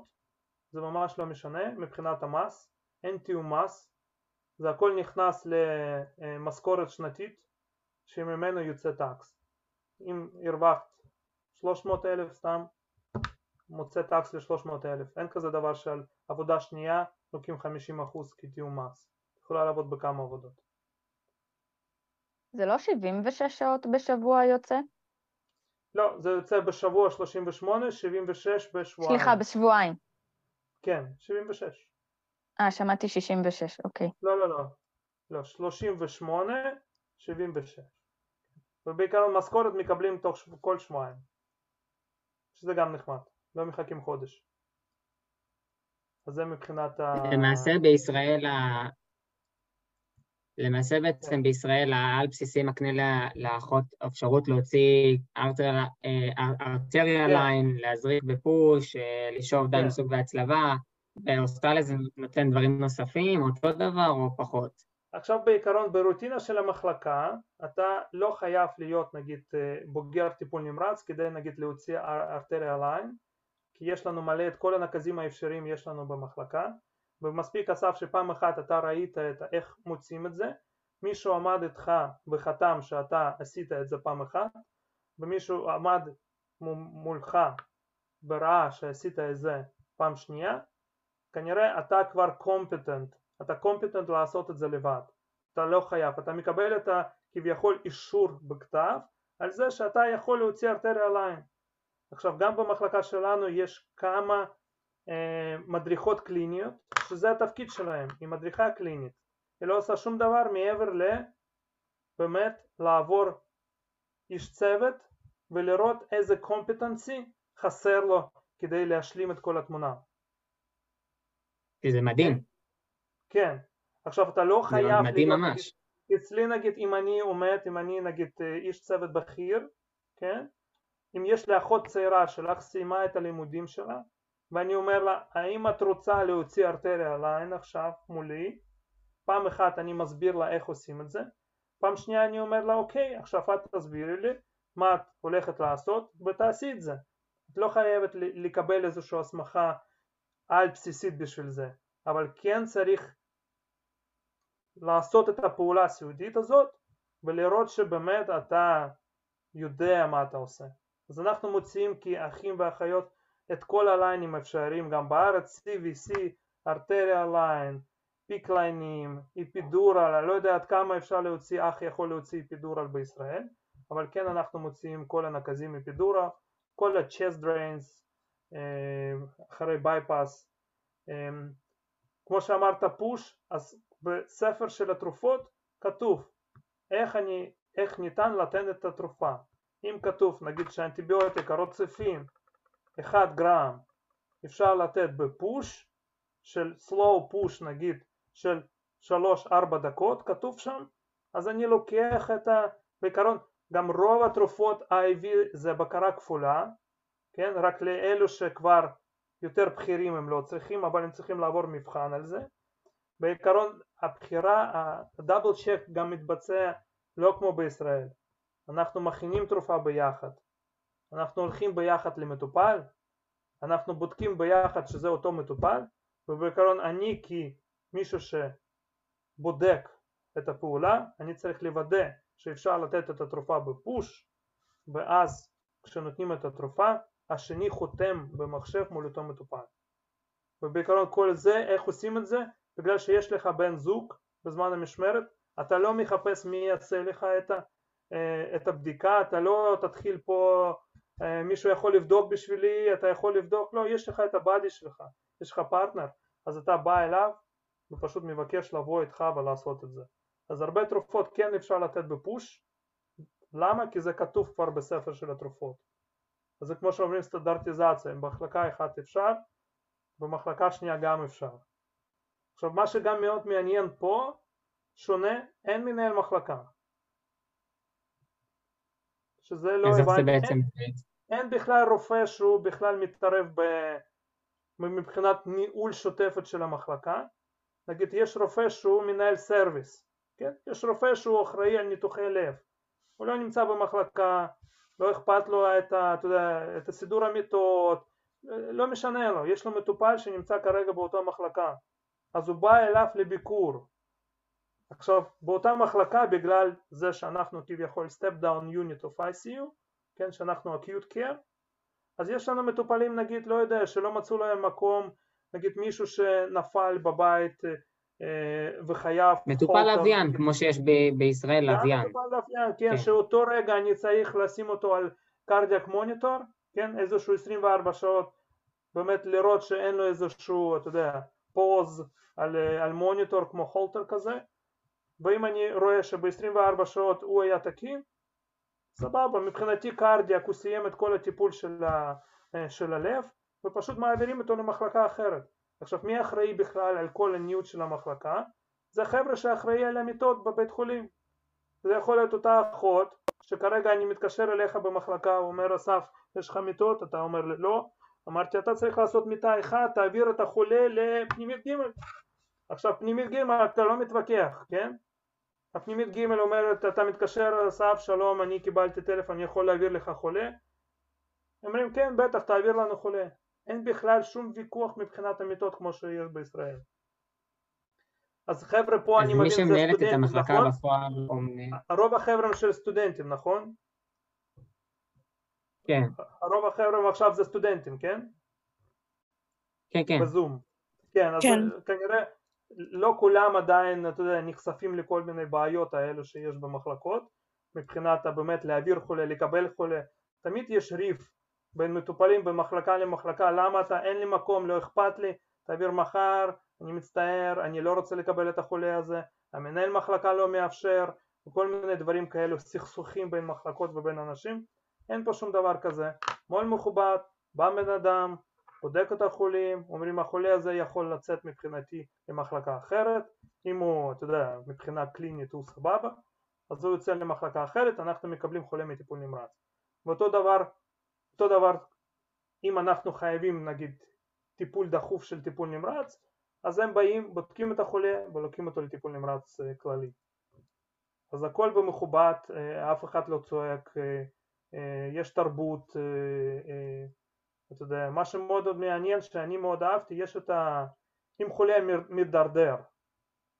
זה ממש לא משנה מבחינת המס, אין תיאום מס, זה הכל נכנס למשכורת שנתית שממנו יוצא טקס. אם הרווחת 300 אלף סתם, מוצא טקס ל-300 אלף. אין כזה דבר שעל עבודה שנייה לוקחים 50% כתיאום מס. יכולה לעבוד בכמה עבודות. זה לא 76 שעות בשבוע יוצא? לא, זה יוצא בשבוע 38, 76 בשבועיים. סליחה, בשבועיים. כן, 76. אה, שמעתי 66, אוקיי. לא, לא, לא. לא, 38, 76. ובעיקרון משכורת מקבלים תוך שב... כל שבועיים. שזה גם נחמד. לא מחכים חודש. אז זה מבחינת ה... למעשה בישראל, ה... למעשה בעצם בישראל העל בסיסי מקנה לאחות אפשרות להוציא ארטריה כן. line, להזריק ב push, אה, לשאוב דם כן. לסוג והצלבה. באוסטרליה זה נותן דברים נוספים, אותו דבר או פחות. עכשיו בעיקרון ברוטינה של המחלקה אתה לא חייב להיות נגיד אה, בוגר טיפול נמרץ כדי נגיד להוציא אר- ארטריה line כי יש לנו מלא את כל הנקזים האפשריים יש לנו במחלקה ומספיק אסף שפעם אחת אתה ראית את איך מוצאים את זה. מישהו עמד איתך וחתם שאתה עשית את זה פעם אחת ומישהו עמד מו- מולך וראה שעשית את זה פעם שנייה. כנראה אתה כבר קומפטנט אתה קומפטנט לעשות את זה לבד, אתה לא חייב, אתה מקבל את הכביכול אישור בכתב על זה שאתה יכול להוציא ארטריה ליין. עכשיו גם במחלקה שלנו יש כמה מדריכות קליניות שזה התפקיד שלהם, היא מדריכה קלינית, היא לא עושה שום דבר מעבר לבאמת לעבור איש צוות ולראות איזה קומפטנסי חסר לו כדי להשלים את כל התמונה. כי זה מדהים, כן, עכשיו אתה לא זה חייב מדהים להיות, ממש. נגיד, אצלי נגיד אם אני עומד, אם אני נגיד אה, איש צוות בכיר, כן, אם יש לי אחות צעירה שלך סיימה את הלימודים שלה ואני אומר לה האם את רוצה להוציא ארטריה ליין עכשיו מולי, פעם אחת אני מסביר לה איך עושים את זה, פעם שנייה אני אומר לה אוקיי עכשיו את תסבירי לי מה את הולכת לעשות ותעשי את זה, את לא חייבת לקבל איזושהי הסמכה על בסיסית בשביל זה, אבל כן צריך לעשות את הפעולה הסיעודית הזאת ולראות שבאמת אתה יודע מה אתה עושה. אז אנחנו מוציאים כאחים ואחיות את כל הליינים האפשריים גם בארץ, CVC, ארטריה ליין, פיק ליינים, איפידורל, אני לא יודע עד כמה אפשר להוציא, אח יכול להוציא איפידורל בישראל, אבל כן אנחנו מוציאים כל הנקזים מפידורה, כל ה-chest drains אחרי bypass, כמו שאמרת פוש, אז בספר של התרופות כתוב איך, אני, איך ניתן לתת את התרופה. אם כתוב נגיד שאנטיביוטיקה רוצפים 1 גרם אפשר לתת בפוש של slow push נגיד של 3-4 דקות כתוב שם אז אני לוקח את ה... בעיקרון גם רוב התרופות IV זה בקרה כפולה כן? רק לאלו שכבר יותר בכירים הם לא צריכים אבל הם צריכים לעבור מבחן על זה. בעיקרון הבחירה הדאבל צ'ק גם מתבצע לא כמו בישראל. אנחנו מכינים תרופה ביחד אנחנו הולכים ביחד למטופל אנחנו בודקים ביחד שזה אותו מטופל ובעיקרון אני כמישהו שבודק את הפעולה אני צריך לוודא שאפשר לתת את התרופה בפוש ואז כשנותנים את התרופה השני חותם במחשב מול אותו מטופל. ובעיקרון כל זה איך עושים את זה? בגלל שיש לך בן זוג בזמן המשמרת אתה לא מחפש מי יעשה לך את, ה, את הבדיקה אתה לא תתחיל פה מישהו יכול לבדוק בשבילי אתה יכול לבדוק לא יש לך את הבאדי שלך יש לך פרטנר אז אתה בא אליו ופשוט מבקש לבוא איתך ולעשות את זה אז הרבה תרופות כן אפשר לתת בפוש למה? כי זה כתוב כבר בספר של התרופות אז זה כמו שאומרים סטנדרטיזציה, במחלקה אחת אפשר, במחלקה שנייה גם אפשר. עכשיו מה שגם מאוד מעניין פה, שונה, אין מנהל מחלקה. שזה לא הבנתי, אין, אין בכלל רופא שהוא בכלל מתערב ב... מבחינת ניהול שוטפת של המחלקה, נגיד יש רופא שהוא מנהל סרוויס, כן? יש רופא שהוא אחראי על ניתוחי לב, הוא לא נמצא במחלקה, לא אכפת לו את, ה, אתה יודע, את הסידור המיטות, לא משנה לו, יש לו מטופל שנמצא כרגע באותה מחלקה, אז הוא בא אליו לביקור. עכשיו באותה מחלקה בגלל זה שאנחנו כביכול step down unit of ICU, כן, שאנחנו acute care, אז יש לנו מטופלים נגיד, לא יודע, שלא מצאו להם מקום, נגיד מישהו שנפל בבית אה, וחייב... מטופל לוויין, כמו שיש ב- בישראל לוויין. מטופל לוויין, כן, כן, שאותו רגע אני צריך לשים אותו על קרדיאק מוניטור, כן, איזשהו 24 שעות, באמת לראות שאין לו איזשהו, אתה יודע, פוז על, אה, על מוניטור כמו הולטר כזה, ואם אני רואה שב-24 שעות הוא היה תקין, סבבה, מבחינתי קרדיאק הוא סיים את כל הטיפול של, ה, אה, של הלב, ופשוט מעבירים אותו למחלקה אחרת. עכשיו מי אחראי בכלל על כל הניוד של המחלקה? זה חבר'ה שאחראי על המיטות בבית חולים זה יכול להיות אותה אחות שכרגע אני מתקשר אליך במחלקה הוא אומר אסף יש לך מיטות? אתה אומר לי לא אמרתי אתה צריך לעשות מיטה אחת תעביר את החולה לפנימית ג' עכשיו פנימית ג' אתה לא מתווכח כן? הפנימית ג' אומרת אתה מתקשר אסף שלום אני קיבלתי טלפון אני יכול להעביר לך חולה אומרים כן בטח תעביר לנו חולה אין בכלל שום ויכוח מבחינת המיטות כמו שיש בישראל. אז חבר'ה פה אני מבין זה סטודנטים, נכון? בפועל... הרוב החבר'ה הם של סטודנטים, נכון? כן. הרוב החבר'ה עכשיו זה סטודנטים, כן? כן, כן. בזום. כן, אז כן. כנראה לא כולם עדיין, אתה יודע, נחשפים לכל מיני בעיות האלו שיש במחלקות, מבחינת באמת להעביר חולה, לקבל חולה, תמיד יש ריף בין מטופלים במחלקה למחלקה, למה אתה, אין לי מקום, לא אכפת לי, תעביר מחר, אני מצטער, אני לא רוצה לקבל את החולה הזה, המנהל מחלקה לא מאפשר, וכל מיני דברים כאלו, סכסוכים בין מחלקות ובין אנשים, אין פה שום דבר כזה, מול מכובד, בא בן אדם, בודק את החולים, אומרים החולה הזה יכול לצאת מבחינתי למחלקה אחרת, אם הוא, אתה יודע, מבחינה קלינית הוא סבבה, אז הוא יוצא למחלקה אחרת, אנחנו מקבלים חולה מטיפול נמרץ. ואותו דבר אותו דבר אם אנחנו חייבים נגיד טיפול דחוף של טיפול נמרץ אז הם באים, בודקים את החולה ולוקחים אותו לטיפול נמרץ אה, כללי אז הכל במכובד, אה, אף אחד לא צועק, אה, יש תרבות, אתה יודע, מה שמאוד מאוד מעניין שאני מאוד אהבתי, יש את ה... אם חולה מידרדר,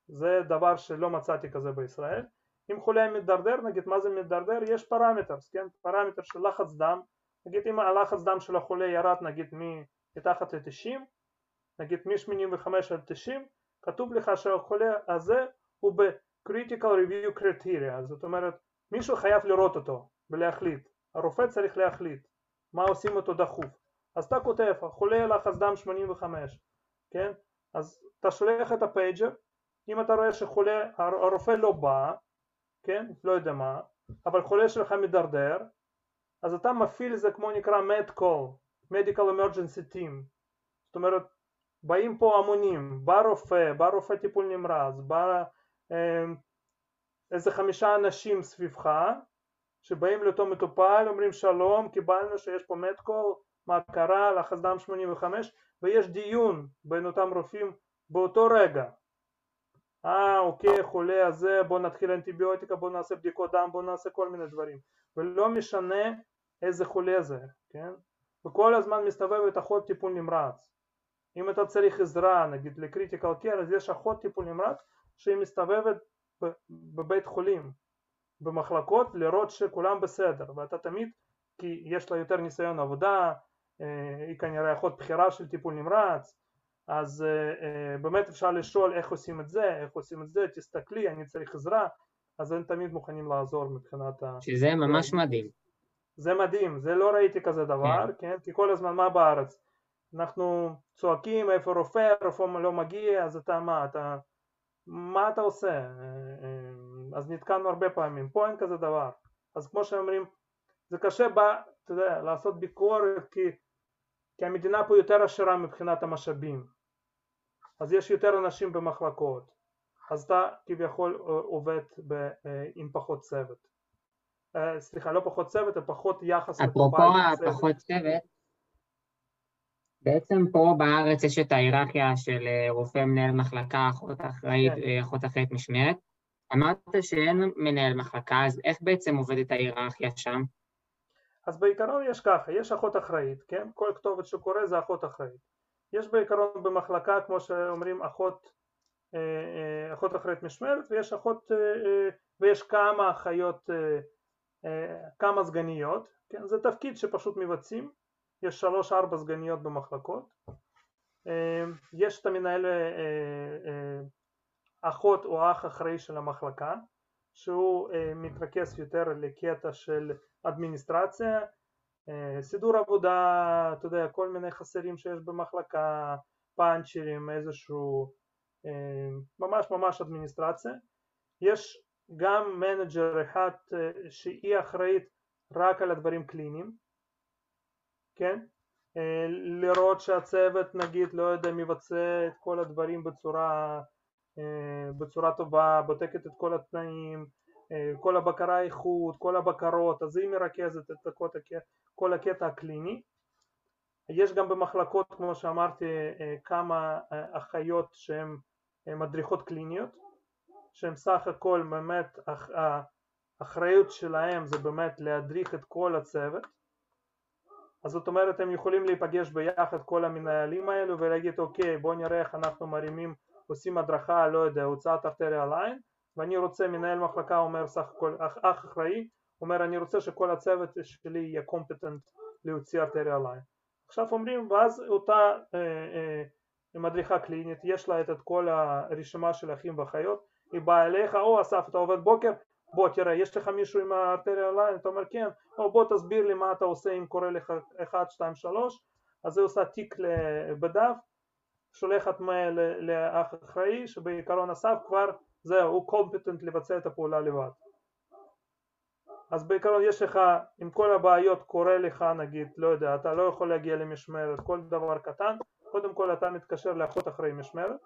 זה דבר שלא מצאתי כזה בישראל, אם חולה מידרדר, נגיד מה זה מידרדר? יש פרמטרס, כן? פרמטר של לחץ דם נגיד אם הלחץ דם של החולה ירד נגיד מתחת ל-90, נגיד מ-85 עד 90, כתוב לך שהחולה הזה הוא ב-critical review criteria, זאת אומרת מישהו חייב לראות אותו ולהחליט. הרופא צריך להחליט מה עושים אותו דחוף. אז אתה כותב, חולה לחץ דם 85, כן? אז אתה שולח את ה pager, אם אתה רואה שחולה, הרופא לא בא, כן? לא יודע מה, אבל חולה שלך מדרדר, אז אתה מפעיל זה כמו נקרא MedCall, Medical Emergency Team. זאת אומרת, באים פה המונים, בא רופא, בא רופא טיפול נמרץ, בא אה, איזה חמישה אנשים סביבך, שבאים לאותו מטופל, אומרים שלום, קיבלנו שיש פה מדקול, מה קרה, לחץ דם 85, ויש דיון בין אותם רופאים באותו רגע. אה, אוקיי, חולה הזה, בוא נתחיל אנטיביוטיקה, בוא נעשה בדיקות דם, בוא נעשה כל מיני דברים. ולא משנה איזה חולה זה, כן? וכל הזמן מסתובבת אחות טיפול נמרץ. אם אתה צריך עזרה, נגיד לקריטיקל קר, אז יש אחות טיפול נמרץ שהיא מסתובבת בבית חולים, במחלקות, לראות שכולם בסדר, ואתה תמיד, כי יש לה יותר ניסיון עבודה, היא כנראה אחות בכירה של טיפול נמרץ, אז אה, אה, באמת אפשר לשאול איך עושים את זה, איך עושים את זה, תסתכלי, אני צריך עזרה, אז הם תמיד מוכנים לעזור מבחינת ה... שזה ממש מדהים. זה מדהים, זה לא ראיתי כזה דבר, כן, כן? כי כל הזמן מה בארץ? אנחנו צועקים איפה רופא, רופא לא מגיע, אז אתה מה, אתה, מה אתה עושה? אז נתקענו הרבה פעמים, פה אין כזה דבר, אז כמו שאומרים, זה קשה, בא, אתה יודע, לעשות ביקורת כי, כי המדינה פה יותר עשירה מבחינת המשאבים, אז יש יותר אנשים במחלקות, אז אתה כביכול עובד ב, עם פחות צוות, סליחה, לא פחות צוות, אלא פחות יחס אפרופו הפחות צוות, בעצם פה בארץ יש את ההיררכיה של רופא מנהל מחלקה, אחות אחראית, כן. אחות אחראית משמרת. אמרת שאין מנהל מחלקה, אז איך בעצם עובדת ההיררכיה שם? אז בעיקרון יש ככה, יש אחות אחראית, כן? כל כתובת שקורה זה אחות אחראית. יש בעיקרון במחלקה, כמו שאומרים, אחות, אחות אחראית משמרת, ויש אחות, ויש כמה אחיות, כמה סגניות, כן? זה תפקיד שפשוט מבצעים. יש שלוש ארבע סגניות במחלקות, אה, יש את המנהל אה, אה, אחות או אח אחראי של המחלקה שהוא מתרכז יותר לקטע של אדמיניסטרציה, סידור עבודה, אתה יודע, כל מיני חסרים שיש במחלקה, פאנצ'רים, איזשהו, ממש ממש אדמיניסטרציה. יש גם manager אחד שהיא אחראית רק על הדברים קליניים, כן? אה, לראות שהצוות נגיד לא יודע מבצע את כל הדברים בצורה, אה, בצורה טובה, בודקת את כל התנאים, אה, כל הבקרה איכות, כל הבקרות, אז היא מרכזת את כל הקטע הקליני. יש גם במחלקות כמו שאמרתי כמה אחיות שהן מדריכות קליניות שהן סך הכל באמת האחריות שלהם זה באמת להדריך את כל הצוות אז זאת אומרת הם יכולים להיפגש ביחד כל המנהלים האלו ולהגיד אוקיי בוא נראה איך אנחנו מרימים עושים הדרכה לא יודע הוצאת ארטריה ליין ואני רוצה מנהל מחלקה אומר סך הכל אח, אח אחראי אומר אני רוצה שכל הצוות שלי יהיה קומפטנט להוציא ארטריה line עכשיו אומרים ואז אותה אה, אה, מדריכה קלינית יש לה את כל הרשימה של אחים ואחיות היא באה אליך או אסף אתה עובד בוקר? בוא תראה יש לך מישהו עם הארטריה line אתה אומר כן. או בוא תסביר לי מה אתה עושה אם קורה לך 1, 2, 3 אז היא עושה tick בדף שולחת מייל לאח אחראי שבעיקרון אסף כבר זהו הוא competent לבצע את הפעולה לבד. אז בעיקרון יש לך עם כל הבעיות קורה לך נגיד לא יודע אתה לא יכול להגיע למשמרת כל דבר קטן קודם כל אתה מתקשר לאחות אחרי משמרת.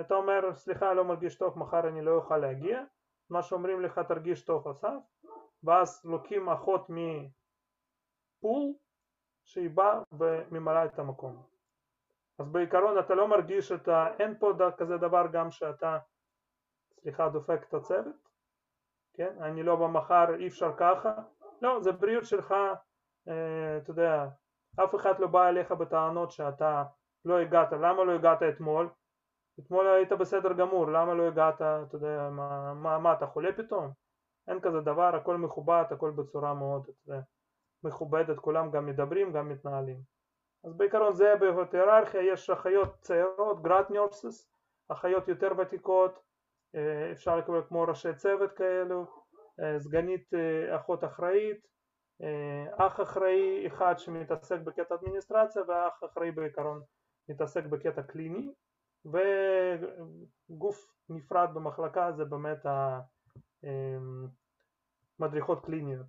אתה אומר סליחה לא מרגיש טוב מחר אני לא אוכל להגיע. מה שאומרים לך תרגיש טוב אסף. ואז לוקחים אחות מפול שהיא באה וממלאה את המקום אז בעיקרון אתה לא מרגיש את ה... אין פה כזה דבר גם שאתה סליחה דופק את הצוות? כן? אני לא במחר אי אפשר ככה? לא זה בריאות שלך אה, אתה יודע אף אחד לא בא אליך בטענות שאתה לא הגעת. למה לא הגעת אתמול? אתמול היית בסדר גמור, למה לא הגעת, אתה יודע, מה, מה, מה אתה חולה פתאום? אין כזה דבר, הכל מכובד, הכל בצורה מאוד, אתה יודע, מכובדת, כולם גם מדברים, גם מתנהלים. אז בעיקרון זה בהיררכיה, יש אחיות צעירות, גראט ניורסס, אחיות יותר ותיקות, אה, אפשר לקבל כמו ראשי צוות כאלו, אה, סגנית אה, אחות אחראית, אח אחראי אחד שמתעסק בקטע אדמיניסטרציה ואח אחראי בעיקרון מתעסק בקטע קליני וגוף נפרד במחלקה זה באמת המדריכות קליניות.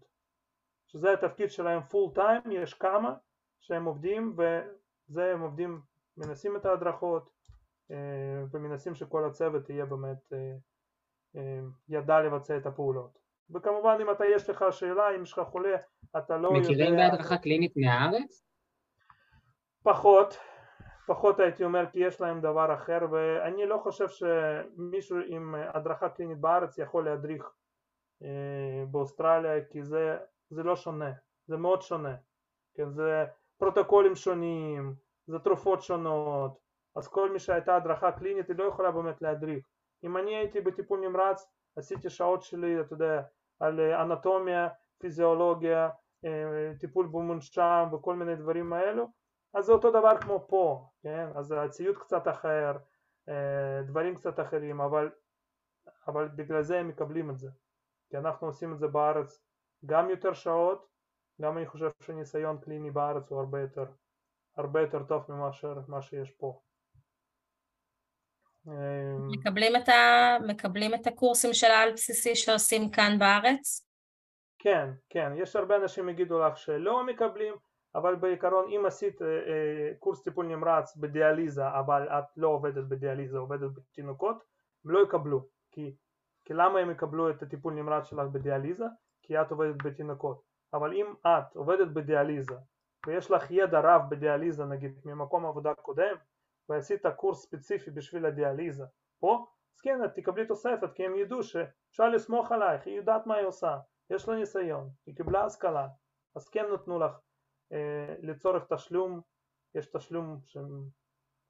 שזה התפקיד שלהם פול טיים, יש כמה שהם עובדים וזה הם עובדים, מנסים את ההדרכות ומנסים שכל הצוות יהיה באמת ידע לבצע את הפעולות. וכמובן אם אתה יש לך שאלה, אם יש לך חולה, אתה לא מכירים יודע... מכירים בהדרכה קלינית מהארץ? פחות, פחות הייתי אומר כי יש להם דבר אחר ואני לא חושב שמישהו עם הדרכה קלינית בארץ יכול להדריך אה, באוסטרליה כי זה, זה לא שונה, זה מאוד שונה, כן, זה פרוטוקולים שונים, זה תרופות שונות, אז כל מי שהייתה הדרכה קלינית היא לא יכולה באמת להדריך. אם אני הייתי בטיפול נמרץ עשיתי שעות שלי, אתה יודע, על אנטומיה, פיזיולוגיה, אה, טיפול במונשם וכל מיני דברים האלו, אז זה אותו דבר כמו פה, כן? אז הציוד קצת אחר, אה, דברים קצת אחרים, אבל, אבל בגלל זה הם מקבלים את זה, כי אנחנו עושים את זה בארץ גם יותר שעות, גם אני חושב שניסיון קליני בארץ הוא הרבה יותר, הרבה יותר טוב ממה שיש פה. אמ, מקבלים את, ה... מקבלים את הקורסים של העל בסיסי שעושים כאן בארץ? כן, כן, יש הרבה אנשים יגידו לך שלא מקבלים, אבל בעיקרון אם עשית אה, אה, קורס טיפול נמרץ בדיאליזה אבל את לא עובדת בדיאליזה, עובדת בתינוקות, הם לא יקבלו, כי, כי למה הם יקבלו את הטיפול נמרץ שלך בדיאליזה? כי את עובדת בתינוקות, אבל אם את עובדת בדיאליזה ויש לך ידע רב בדיאליזה נגיד ממקום עבודה קודם ועשית קורס ספציפי בשביל הדיאליזה פה, אז כן, את תקבלי תוספת כי הם ידעו שאפשר לסמוך עלייך, היא יודעת מה היא עושה, יש לה ניסיון, היא קיבלה השכלה, אז כן נתנו לך אה, לצורך תשלום, יש תשלום של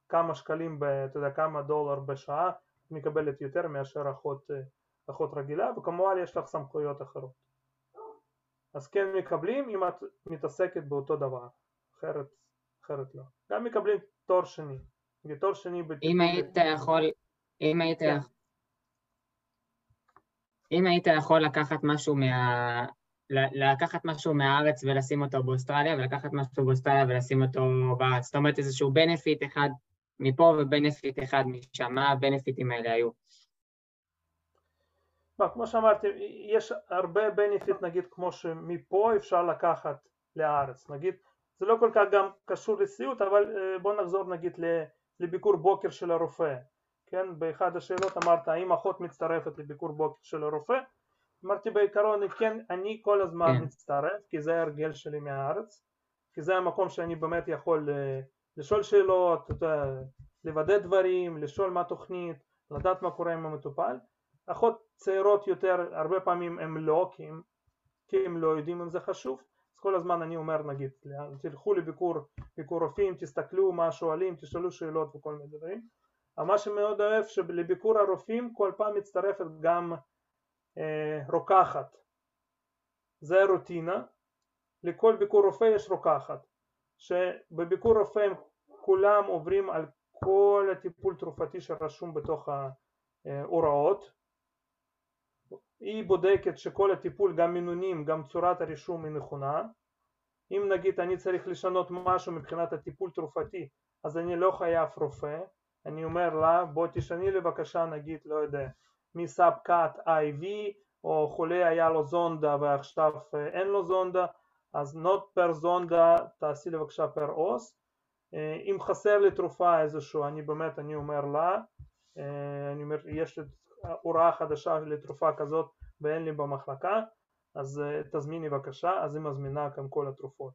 כמה שקלים, אתה יודע, כמה דולר בשעה, את מקבלת יותר מאשר אחות, אה, אחות רגילה, וכמובן יש לך סמכויות אחרות. אז כן מקבלים אם את מתעסקת באותו דבר, אחרת, אחרת לא. גם מקבלים תואר שני. בתואר שני... אם היית יכול, אם היית... כן. אם היית יכול לקחת משהו מה... לקחת משהו מהארץ ולשים אותו באוסטרליה, ולקחת משהו באוסטרליה ולשים אותו בארץ. זאת אומרת איזשהו benefit אחד מפה ו benefit אחד משם, מה הבנפיטים האלה היו? מה, כמו שאמרתי, יש הרבה benefit נגיד כמו שמפה אפשר לקחת לארץ, נגיד זה לא כל כך גם קשור לסיעוד, אבל אה, בוא נחזור נגיד לביקור בוקר של הרופא, כן, באחד השאלות אמרת האם אחות מצטרפת לביקור בוקר של הרופא, אמרתי בעיקרון כן, אני כל הזמן כן. מצטרף, כי זה ההרגל שלי מהארץ, כי זה המקום שאני באמת יכול אה, לשאול שאלות, לוודא דברים, לשאול מה התוכנית, לדעת מה קורה עם המטופל, אחות צעירות יותר, הרבה פעמים הם לא, כי הם, כי הם לא יודעים אם זה חשוב, אז כל הזמן אני אומר נגיד, תלכו לביקור ביקור רופאים, תסתכלו מה שואלים, תשאלו שאלות וכל מיני דברים. מה שמאוד אוהב שלביקור הרופאים כל פעם מצטרפת גם אה, רוקחת. זה רוטינה, לכל ביקור רופא יש רוקחת, שבביקור רופא הם כולם עוברים על כל הטיפול תרופתי שרשום בתוך ההוראות היא בודקת שכל הטיפול, גם מינונים, גם צורת הרישום היא נכונה. אם נגיד אני צריך לשנות משהו מבחינת הטיפול תרופתי, אז אני לא חייב רופא, אני אומר לה בוא תשני לי בבקשה נגיד, לא יודע, מסאב קאט IV, או חולה היה לו זונדה ועכשיו אה, אין לו זונדה, אז not פר זונדה תעשי לי בבקשה פר אוס. אה, אם חסר לי תרופה איזשהו, אני באמת, אני אומר לה, אה, אני אומר, יש לי הוראה חדשה לתרופה כזאת ואין לי במחלקה, אז אה, תזמיני בבקשה, אז היא מזמינה כאן כל התרופות.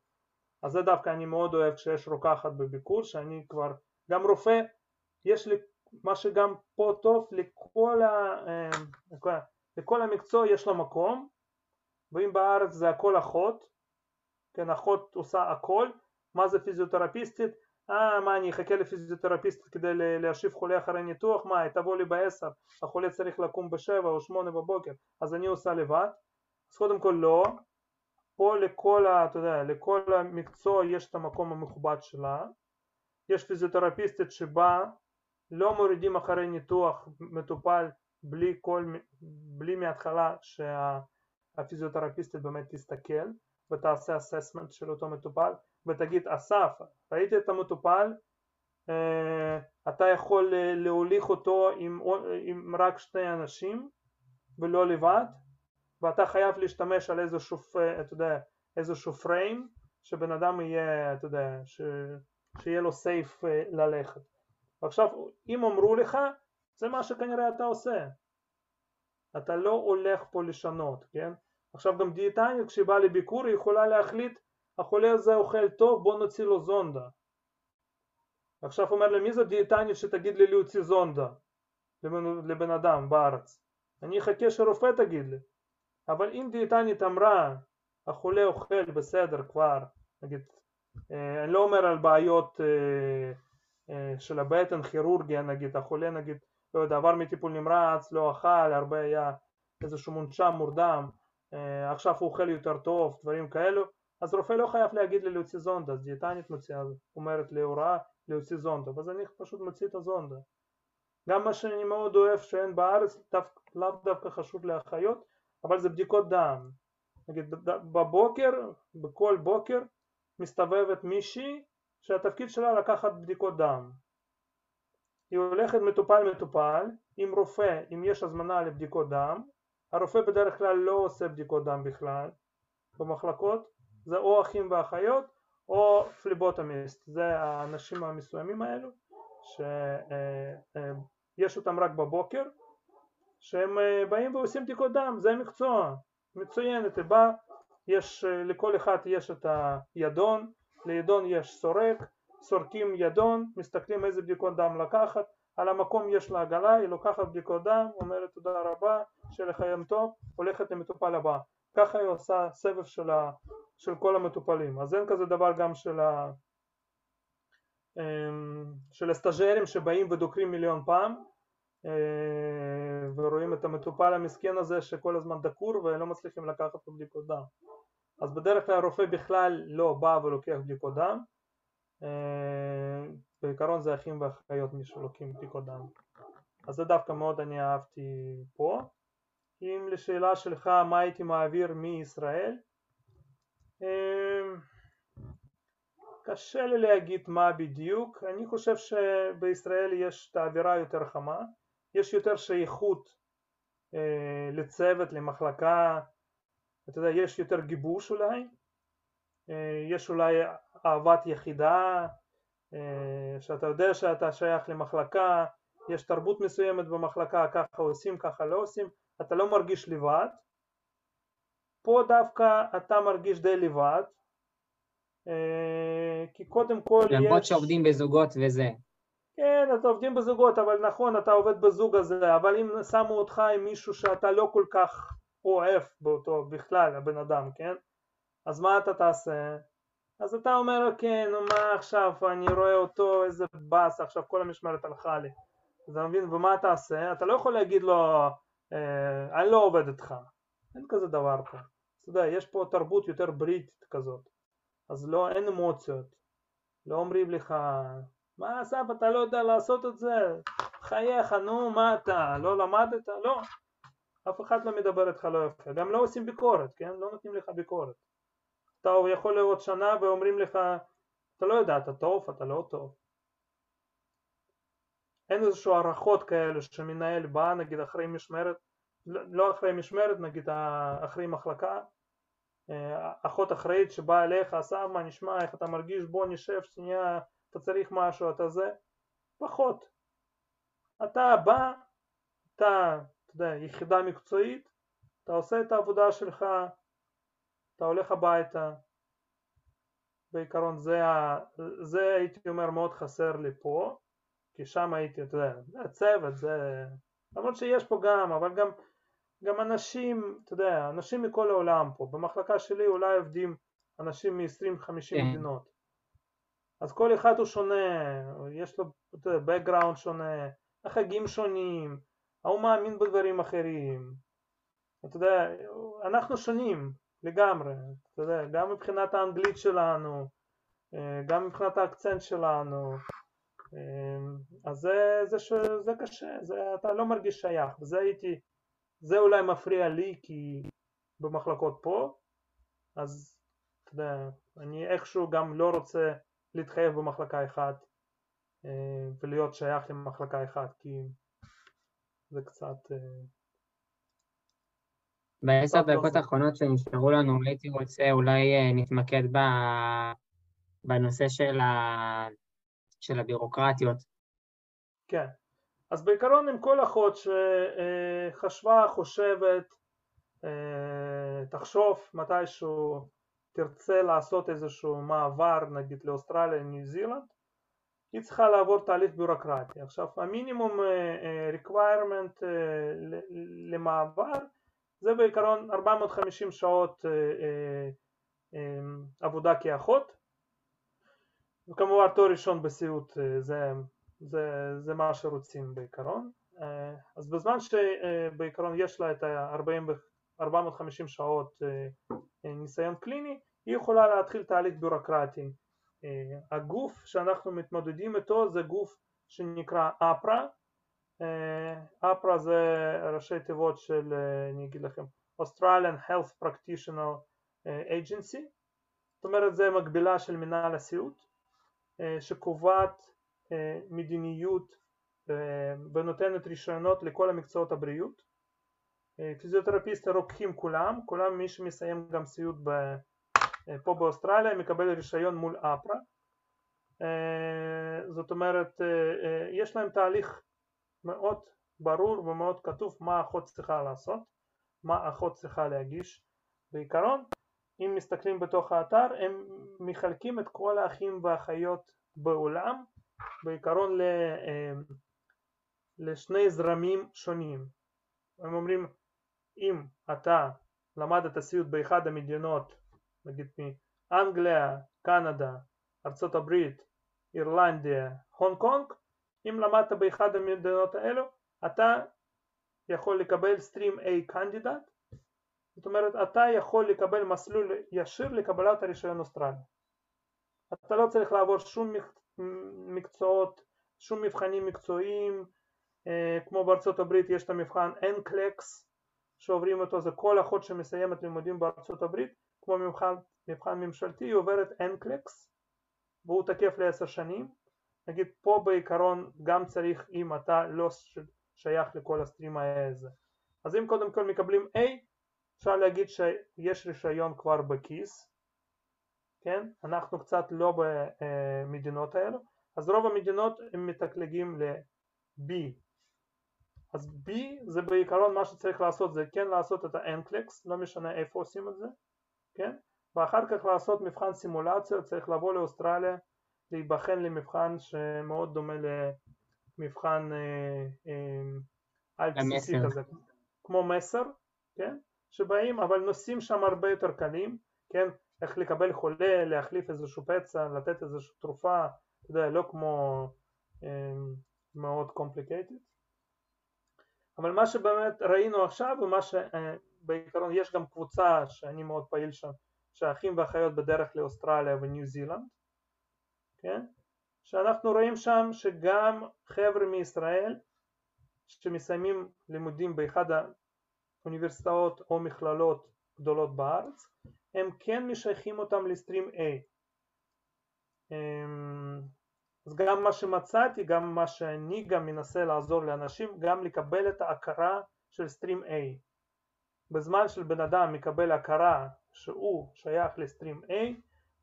אז זה דווקא אני מאוד אוהב כשיש רוקחת בביקור, שאני כבר, גם רופא, יש לי מה שגם פה טוב, לכל, ה, אה, לכל המקצוע יש לו מקום, ואם בארץ זה הכל אחות, כן, אחות עושה הכל, מה זה פיזיותרפיסטית? אה, מה, אני אחכה לפיזיותרפיסט כדי להשיב חולה אחרי ניתוח? מה, תבוא לי בעשר, החולה צריך לקום בשבע או שמונה בבוקר, אז אני עושה לבד? אז קודם כל לא, פה לכל, ה, אתה יודע, לכל המקצוע יש את המקום המכובד שלה, יש פיזיותרפיסטית שבה לא מורידים אחרי ניתוח מטופל בלי, כל, בלי מההתחלה שה, שהפיזיותרפיסטית באמת תסתכל ותעשה אססמנט של אותו מטופל ותגיד אסף ראיתי את המטופל אה, אתה יכול אה, להוליך אותו עם, עם רק שני אנשים ולא לבד ואתה חייב להשתמש על איזשהו, אתה יודע, איזשהו פריים שבן אדם יהיה, אתה יודע, ש... שיהיה לו סייף ללכת. ועכשיו אם אמרו לך זה מה שכנראה אתה עושה. אתה לא הולך פה לשנות, כן? עכשיו גם דיאטנית כשהיא באה לביקור היא יכולה להחליט החולה הזה אוכל טוב בוא נוציא לו זונדה. עכשיו אומר לי מי זו דיאטנית שתגיד לי להוציא זונדה לבן, לבן אדם בארץ? אני אחכה שרופא תגיד לי. אבל אם דיאטנית אמרה החולה אוכל בסדר כבר, נגיד, אה, אני לא אומר על בעיות אה, אה, של הבטן, כירורגיה נגיד, החולה נגיד, לא יודע, עבר מטיפול נמרץ, לא אכל, הרבה היה איזשהו מונשם מורדם, עכשיו הוא אוכל יותר טוב, דברים כאלו, אז רופא לא חייב להגיד לי להוציא זונדה, אז דיאטנית מוציאה, אומרת להוראה להוציא זונדה, ואז אני פשוט מוציא את הזונדה. גם מה שאני מאוד אוהב שאין בארץ, לאו דווקא חשוב לאחיות, אבל זה בדיקות דם. נגיד בבוקר, בכל בוקר מסתובבת מישהי שהתפקיד שלה לקחת בדיקות דם. היא הולכת מטופל מטופל עם רופא, אם יש הזמנה לבדיקות דם, הרופא בדרך כלל לא עושה בדיקות דם בכלל במחלקות, זה או אחים ואחיות או פליבוטומיסט, זה האנשים המסוימים האלו שיש אה, אה, אותם רק בבוקר שהם אה, באים ועושים בדיקות דם, זה מקצוע מצוין, אתה בא, יש, לכל אחד יש את הידון, לידון יש סורק, סורקים ידון, מסתכלים איזה בדיקות דם לקחת, על המקום יש לה עגלה, היא לוקחת בדיקות דם, אומרת תודה רבה, שיהיה לך יום טוב, הולכת למטופל הבא. ככה היא עושה סבב של, של כל המטופלים. אז אין כזה דבר גם של, ה, אמ, של הסטאג'רים שבאים ודוקרים מיליון פעם, אה, ורואים את המטופל המסכן הזה שכל הזמן דקור ולא מצליחים לקחת לו בדיקות דם. אז בדרך כלל הרופא בכלל לא בא ולוקח בדיקות דם, אה, בעיקרון זה אחים ואחיות מי שלוקחים בדיקות דם. אז זה דווקא מאוד אני אהבתי פה. אם לשאלה שלך מה הייתי מעביר מישראל, קשה לי להגיד מה בדיוק, אני חושב שבישראל יש את האווירה יותר חמה, יש יותר שייכות אה, לצוות, למחלקה, אתה יודע, יש יותר גיבוש אולי, אה, יש אולי אהבת יחידה, אה, שאתה יודע שאתה שייך למחלקה, יש תרבות מסוימת במחלקה, ככה עושים, ככה לא עושים, אתה לא מרגיש לבד, פה דווקא אתה מרגיש די לבד, אה, כי קודם כל יש... למרות שעובדים בזוגות וזה. כן, אז עובדים בזוגות, אבל נכון, אתה עובד בזוג הזה, אבל אם שמו אותך עם מישהו שאתה לא כל כך אוהב באותו בכלל, הבן אדם, כן? אז מה אתה תעשה? אז אתה אומר, כן, נו מה עכשיו, אני רואה אותו, איזה באס, עכשיו כל המשמרת הלכה לי. אתה מבין? ומה תעשה? אתה לא יכול להגיד לו, אה, אני לא עובד איתך. אין כזה דבר פה. אתה יודע, יש פה תרבות יותר בריטית כזאת. אז לא, אין אמוציות. לא אומרים לך, מה אסף אתה לא יודע לעשות את זה? חייך נו מה אתה לא למדת? לא אף אחד לא מדבר איתך לא יפה גם לא עושים ביקורת כן? לא נותנים לך ביקורת אתה יכול להיות שנה ואומרים לך אתה לא יודע אתה טוב אתה לא טוב אין איזשהו הערכות כאלה שמנהל בא נגיד אחרי משמרת לא אחרי משמרת נגיד אחרי מחלקה אה, אחות אחראית שבאה אליך, אסף מה נשמע, איך אתה מרגיש, בוא נשב שנייה אתה צריך משהו, אתה זה, פחות. אתה בא, אתה, אתה יודע, יחידה מקצועית, אתה עושה את העבודה שלך, אתה הולך הביתה, בעיקרון זה, זה הייתי אומר מאוד חסר לי פה, כי שם הייתי, אתה יודע, הצוות, זה... למרות שיש פה גם, אבל גם, גם אנשים, אתה יודע, אנשים מכל העולם פה, במחלקה שלי אולי עובדים אנשים מ-20-50 כן. מדינות, אז כל אחד הוא שונה, יש לו background שונה, החגים שונים, ההוא מאמין בדברים אחרים, אתה יודע, אנחנו שונים לגמרי, אתה יודע, גם מבחינת האנגלית שלנו, גם מבחינת האקצנט שלנו, אז זה, זה, זה קשה, זה, אתה לא מרגיש שייך, וזה הייתי, זה אולי מפריע לי כי במחלקות פה, אז אתה יודע, אני איכשהו גם לא רוצה להתחייב במחלקה אחת אה, ולהיות שייך למחלקה אחת, כי זה קצת... אה, בעשר לא דקות. האחרונות שנשארו לנו, הייתי רוצה אולי אה, נתמקד ב... בנושא של, ה... של הבירוקרטיות. כן. אז בעיקרון עם כל אחות שחשבה, חושבת, אה, תחשוב מתישהו תרצה לעשות איזשהו מעבר נגיד לאוסטרליה, ניו זילנד, היא צריכה לעבור תהליך ביורוקרטי. עכשיו המינימום אה, אה, requirement למעבר זה בעיקרון 450 שעות עבודה כאחות וכמובן תואר ראשון בסיעוד זה, זה, זה מה שרוצים בעיקרון. אה, אז בזמן שבעיקרון יש לה את ה-450 שעות אה, אה, ניסיון קליני היא יכולה להתחיל תהליך ביורוקרטי הגוף שאנחנו מתמודדים איתו זה גוף שנקרא אפרה. אפרה זה ראשי תיבות של אני אגיד לכם Australian Health Practitioner Agency. זאת אומרת זה מקבילה של מנהל הסיעוד שקובעת מדיניות אה, ונותנת רישיונות לכל המקצועות הבריאות. אה, פיזיותרפיסטים רוקחים כולם, כולם מי שמסיים גם סיעוד ב, אה, פה באוסטרליה מקבל רישיון מול אפרה. אה, זאת אומרת אה, אה, יש להם תהליך מאוד ברור ומאוד כתוב מה האחות צריכה לעשות, מה האחות צריכה להגיש. בעיקרון אם מסתכלים בתוך האתר הם מחלקים את כל האחים והאחיות בעולם בעיקרון ל, אה, לשני זרמים שונים. הם אומרים אם אתה למדת סיעוד באחד המדינות נגיד מאנגליה, קנדה, ארצות הברית, אירלנדיה, הונג קונג אם למדת באחד המדינות האלו אתה יכול לקבל stream A candidate זאת אומרת אתה יכול לקבל מסלול ישיר לקבלת הרישיון אוסטרלי. אתה לא צריך לעבור שום מקצועות, שום מבחנים מקצועיים אה, כמו בארצות הברית יש את המבחן NCLEX שעוברים אותו זה כל אחות שמסיימת לימודים בארצות הברית כמו מבחן, מבחן ממשלתי היא עוברת NCLEX והוא תקף לעשר שנים. נגיד פה בעיקרון גם צריך אם אתה לא שייך לכל הסטרים האלה. אז אם קודם כל מקבלים A אפשר להגיד שיש רישיון כבר בכיס כן? אנחנו קצת לא במדינות האלו. אז רוב המדינות הם מתקלגים ל-B. אז B זה בעיקרון מה שצריך לעשות זה כן לעשות את ה-NCLEX לא משנה איפה עושים את זה כן? ואחר כך לעשות מבחן סימולציה צריך לבוא לאוסטרליה להיבחן למבחן שמאוד דומה למבחן אה, אה, בסיסי כזה כמו מסר כן? שבאים אבל נושאים שם הרבה יותר קלים כן איך לקבל חולה להחליף איזשהו פצע לתת איזושהי תרופה אתה יודע לא כמו אה, מאוד complicated אבל מה שבאמת ראינו עכשיו ומה שבעיקרון יש גם קבוצה שאני מאוד פעיל שם שהאחים והאחיות בדרך לאוסטרליה וניו זילנד כן? שאנחנו רואים שם שגם חבר'ה מישראל שמסיימים לימודים באחד האוניברסיטאות או מכללות גדולות בארץ הם כן משייכים אותם לסטרים A. אז גם מה שמצאתי, גם מה שאני גם מנסה לעזור לאנשים גם לקבל את ההכרה של סטרים A. בזמן של בן אדם מקבל הכרה שהוא שייך לסטרים A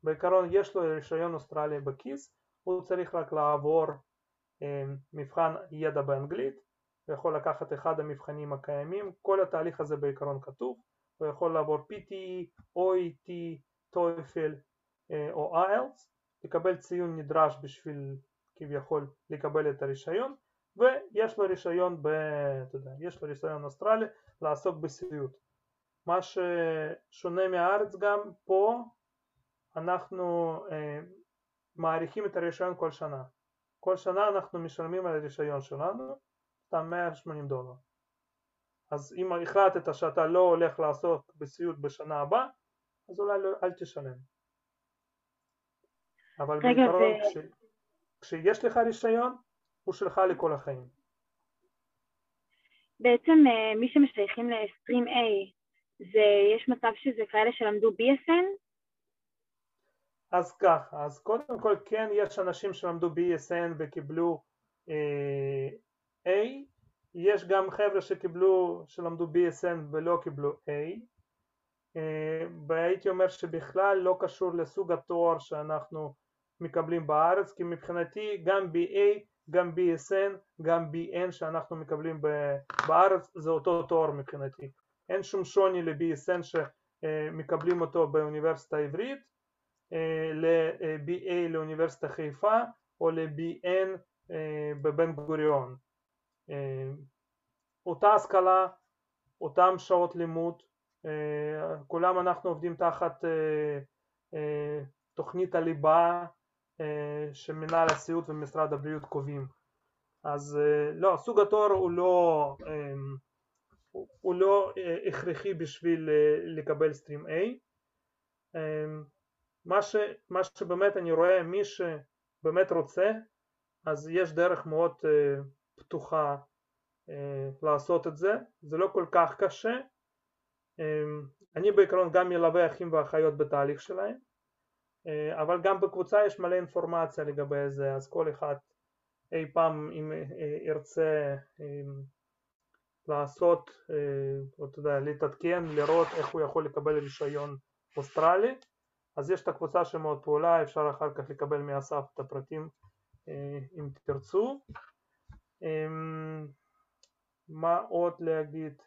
בעיקרון יש לו רישיון אוסטרלי בכיס, הוא צריך רק לעבור אה, מבחן ידע באנגלית, הוא יכול לקחת אחד המבחנים הקיימים, כל התהליך הזה בעיקרון כתוב, הוא יכול לעבור PTE, OET, TOEFL אה, או IELTS, לקבל ציון נדרש בשביל כביכול לקבל את הרישיון, ויש לו רישיון, ב, יודע, יש לו רישיון אוסטרלי לעסוק בסיעוד. מה ששונה מהארץ גם פה אנחנו אה, מעריכים את הרישיון כל שנה. כל שנה אנחנו משלמים על הרישיון שלנו סתם 180 דולר. אז אם החלטת שאתה לא הולך לעסוק בסיעוד בשנה הבאה, אז אולי לא, אל תשלם. אבל בעיקרון ו... כש, כשיש לך רישיון, הוא שלך לכל החיים. בעצם מי שמשייכים ל-Stream A זה, יש מצב שזה כאלה שלמדו BSN? אז ככה, אז קודם כל כן יש אנשים שלמדו BSN וקיבלו אה, A, יש גם חבר'ה שקיבלו, שלמדו BSN ולא קיבלו A, אה, והייתי אומר שבכלל לא קשור לסוג התואר שאנחנו מקבלים בארץ, כי מבחינתי גם BA, גם BSN, גם BN שאנחנו מקבלים בארץ זה אותו תואר מבחינתי. אין שום שוני ל-BSN שמקבלים אותו באוניברסיטה העברית, אה, ל-BA לאוניברסיטה חיפה או ל-BN אה, בבן גוריון. אותה השכלה, אותם שעות לימוד, כולם אנחנו עובדים תחת תוכנית הליבה שמנהל הסיעוד ומשרד הבריאות קובעים. אז לא, סוג התואר הוא לא, הוא לא הכרחי בשביל לקבל סטרים A. מה, ש, מה שבאמת אני רואה, מי שבאמת רוצה, אז יש דרך מאוד פתוחה לעשות את זה, זה לא כל כך קשה, אני בעיקרון גם מלווה אחים ואחיות בתהליך שלהם, אבל גם בקבוצה יש מלא אינפורמציה לגבי זה, אז כל אחד אי פעם אם ירצה לעשות, או אתה יודע, להתעדכן, לראות איך הוא יכול לקבל רישיון אוסטרלי, אז יש את הקבוצה שמאוד פעולה, אפשר אחר כך לקבל מאסף את הפרטים אם תרצו. מה עוד להגיד?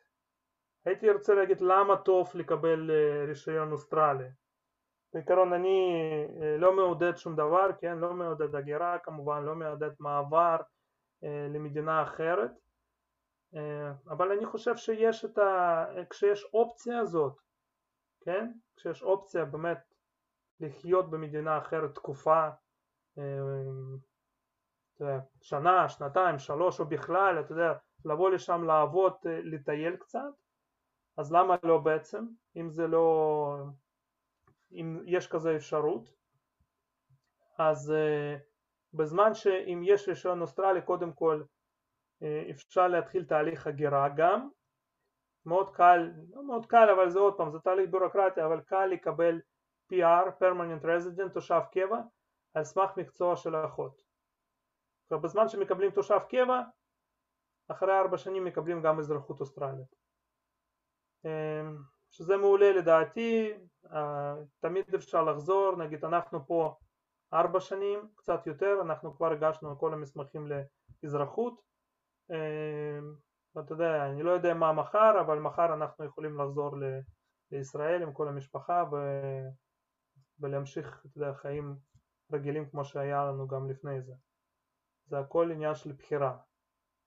הייתי רוצה להגיד למה טוב לקבל רישיון אוסטרלי. בעיקרון אני לא מעודד שום דבר, כן, לא מעודד הגירה כמובן, לא מעודד מעבר למדינה אחרת, אבל אני חושב שיש את ה... כשיש אופציה הזאת, כן, כשיש אופציה באמת לחיות במדינה אחרת תקופה, שנה, שנתיים, שלוש או בכלל, אתה יודע, לבוא לשם לעבוד, לטייל קצת, אז למה לא בעצם, אם זה לא, אם יש כזה אפשרות, אז uh, בזמן שאם יש רישיון אוסטרלי קודם כל אפשר להתחיל תהליך הגירה גם, מאוד קל, לא מאוד קל אבל זה עוד פעם, זה תהליך ביורוקרטי, אבל קל לקבל PR, permanent resident, תושב קבע, על סמך מקצוע של האחות. בזמן שמקבלים תושב קבע, אחרי ארבע שנים מקבלים גם אזרחות אוסטרלית. שזה מעולה לדעתי, תמיד אפשר לחזור, נגיד אנחנו פה ארבע שנים, קצת יותר, אנחנו כבר הגשנו כל המסמכים לאזרחות, ואתה יודע, אני לא יודע מה מחר, אבל מחר אנחנו יכולים לחזור לישראל עם כל המשפחה ו... ולהמשיך, אתה יודע, חיים רגילים כמו שהיה לנו גם לפני זה. זה הכל עניין של בחירה,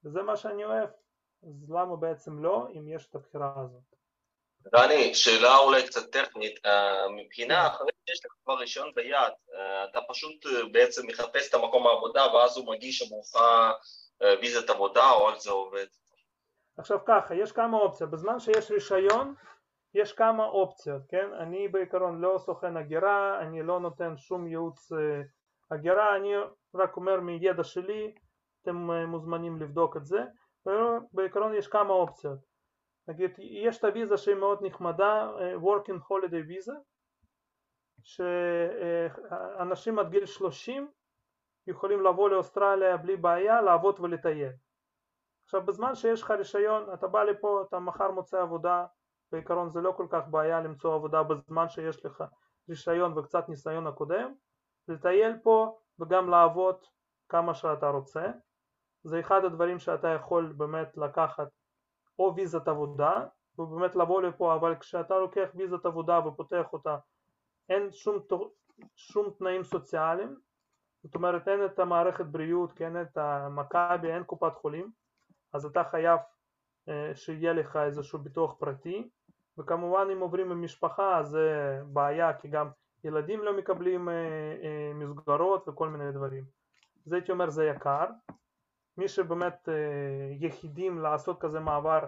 וזה מה שאני אוהב, אז למה בעצם לא, אם יש את הבחירה הזאת? דני, שאלה אולי קצת טכנית, מבחינה אחרי שיש לך כבר רישיון ביד, אתה פשוט בעצם מחפש את המקום העבודה ואז הוא מגיש עבורך ויזת עבודה או איך זה עובד? עכשיו ככה, יש כמה אופציות, בזמן שיש רישיון יש כמה אופציות, כן? אני בעיקרון לא סוכן הגירה, אני לא נותן שום ייעוץ הגירה, אני רק אומר מידע שלי, אתם מוזמנים לבדוק את זה, בעיקרון יש כמה אופציות. נגיד יש את הוויזה שהיא מאוד נחמדה, Working Holiday Visa, שאנשים עד גיל 30 יכולים לבוא לאוסטרליה בלי בעיה, לעבוד ולטייל. עכשיו בזמן שיש לך רישיון, אתה בא לפה, אתה מחר מוצא עבודה, בעיקרון זה לא כל כך בעיה למצוא עבודה בזמן שיש לך רישיון וקצת ניסיון הקודם, לטייל פה וגם לעבוד כמה שאתה רוצה, זה אחד הדברים שאתה יכול באמת לקחת או ויזת עבודה ובאמת לבוא לפה, אבל כשאתה לוקח ויזת עבודה ופותח אותה אין שום, שום תנאים סוציאליים, זאת אומרת אין את המערכת בריאות, אין את המכבי, אין קופת חולים, אז אתה חייב שיהיה לך איזשהו ביטוח פרטי, וכמובן אם עוברים עם משפחה זה בעיה, כי גם ילדים לא מקבלים מסגרות וכל מיני דברים. אז הייתי אומר זה יקר, מי שבאמת יחידים לעשות כזה מעבר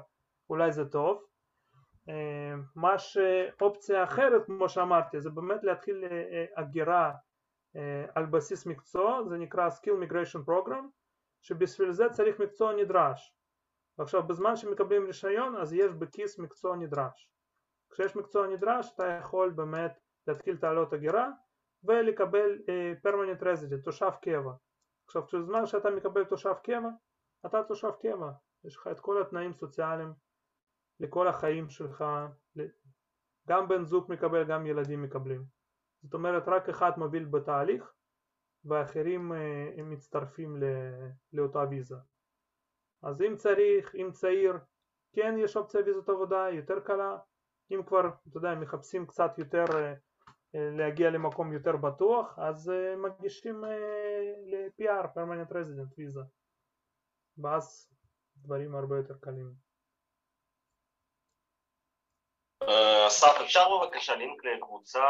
אולי זה טוב. מה שאופציה אחרת כמו שאמרתי זה באמת להתחיל הגירה על בסיס מקצוע זה נקרא Skill Migration Program שבשביל זה צריך מקצוע נדרש ועכשיו בזמן שמקבלים רישיון אז יש בכיס מקצוע נדרש כשיש מקצוע נדרש אתה יכול באמת להתחיל תעלות הגירה ולקבל פרמננט uh, רזידנט, תושב קבע. עכשיו כשזמן שאתה מקבל תושב קבע, אתה תושב קבע, יש לך את כל התנאים הסוציאליים לכל החיים שלך, גם בן זוג מקבל, גם ילדים מקבלים. זאת אומרת רק אחד מוביל בתהליך ואחרים uh, מצטרפים לאותה ויזה. אז אם צריך, אם צעיר, כן יש אופציה ויזות עבודה יותר קלה, אם כבר, אתה יודע, מחפשים קצת יותר להגיע למקום יותר בטוח, אז מגישים ל-PR, permanent resident visa, ואז דברים הרבה יותר קלים. אסף, אפשר בבקשה לינק לקבוצה?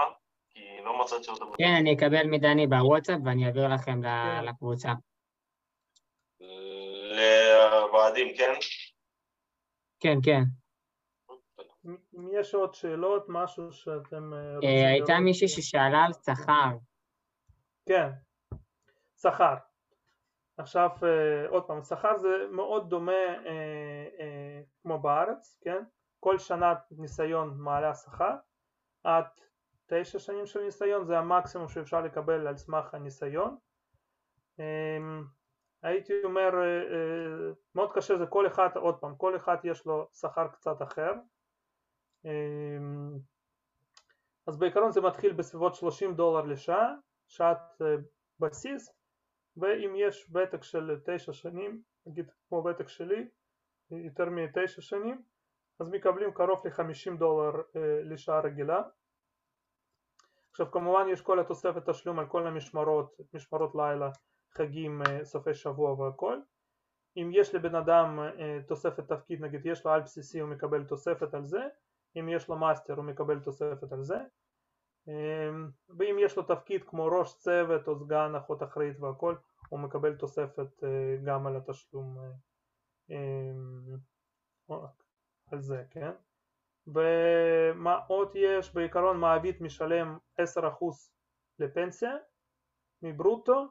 כי לא מצאתי אותו. כן, אני אקבל מדני בוואטסאפ ואני אעביר לכם לקבוצה. לוועדים, כן? כן, כן. אם יש עוד שאלות, משהו שאתם רוצים לראות? הייתה מישהי ששאלה על שכר. כן, שכר. עכשיו עוד פעם, שכר זה מאוד דומה כמו בארץ, כן? כל שנת ניסיון מעלה שכר, עד תשע שנים של ניסיון זה המקסימום שאפשר לקבל על סמך הניסיון. הייתי אומר מאוד קשה זה כל אחד, עוד פעם, כל אחד יש לו שכר קצת אחר אז בעיקרון זה מתחיל בסביבות 30 דולר לשעה, שעת בסיס ואם יש ותק של תשע שנים, נגיד כמו ותק שלי, יותר מתשע שנים, אז מקבלים קרוב ל-50 דולר לשעה רגילה. עכשיו כמובן יש כל התוספת תשלום על כל המשמרות, משמרות לילה, חגים, סופי שבוע והכל. אם יש לבן אדם תוספת תפקיד, נגיד יש לו על בסיסי הוא מקבל תוספת על זה, אם יש לו מאסטר הוא מקבל תוספת על זה, ואם יש לו תפקיד כמו ראש צוות או סגן אחות אחראית והכל, הוא מקבל תוספת גם על התשלום על זה, כן? ומה עוד יש? בעיקרון מעביד משלם 10% לפנסיה מברוטו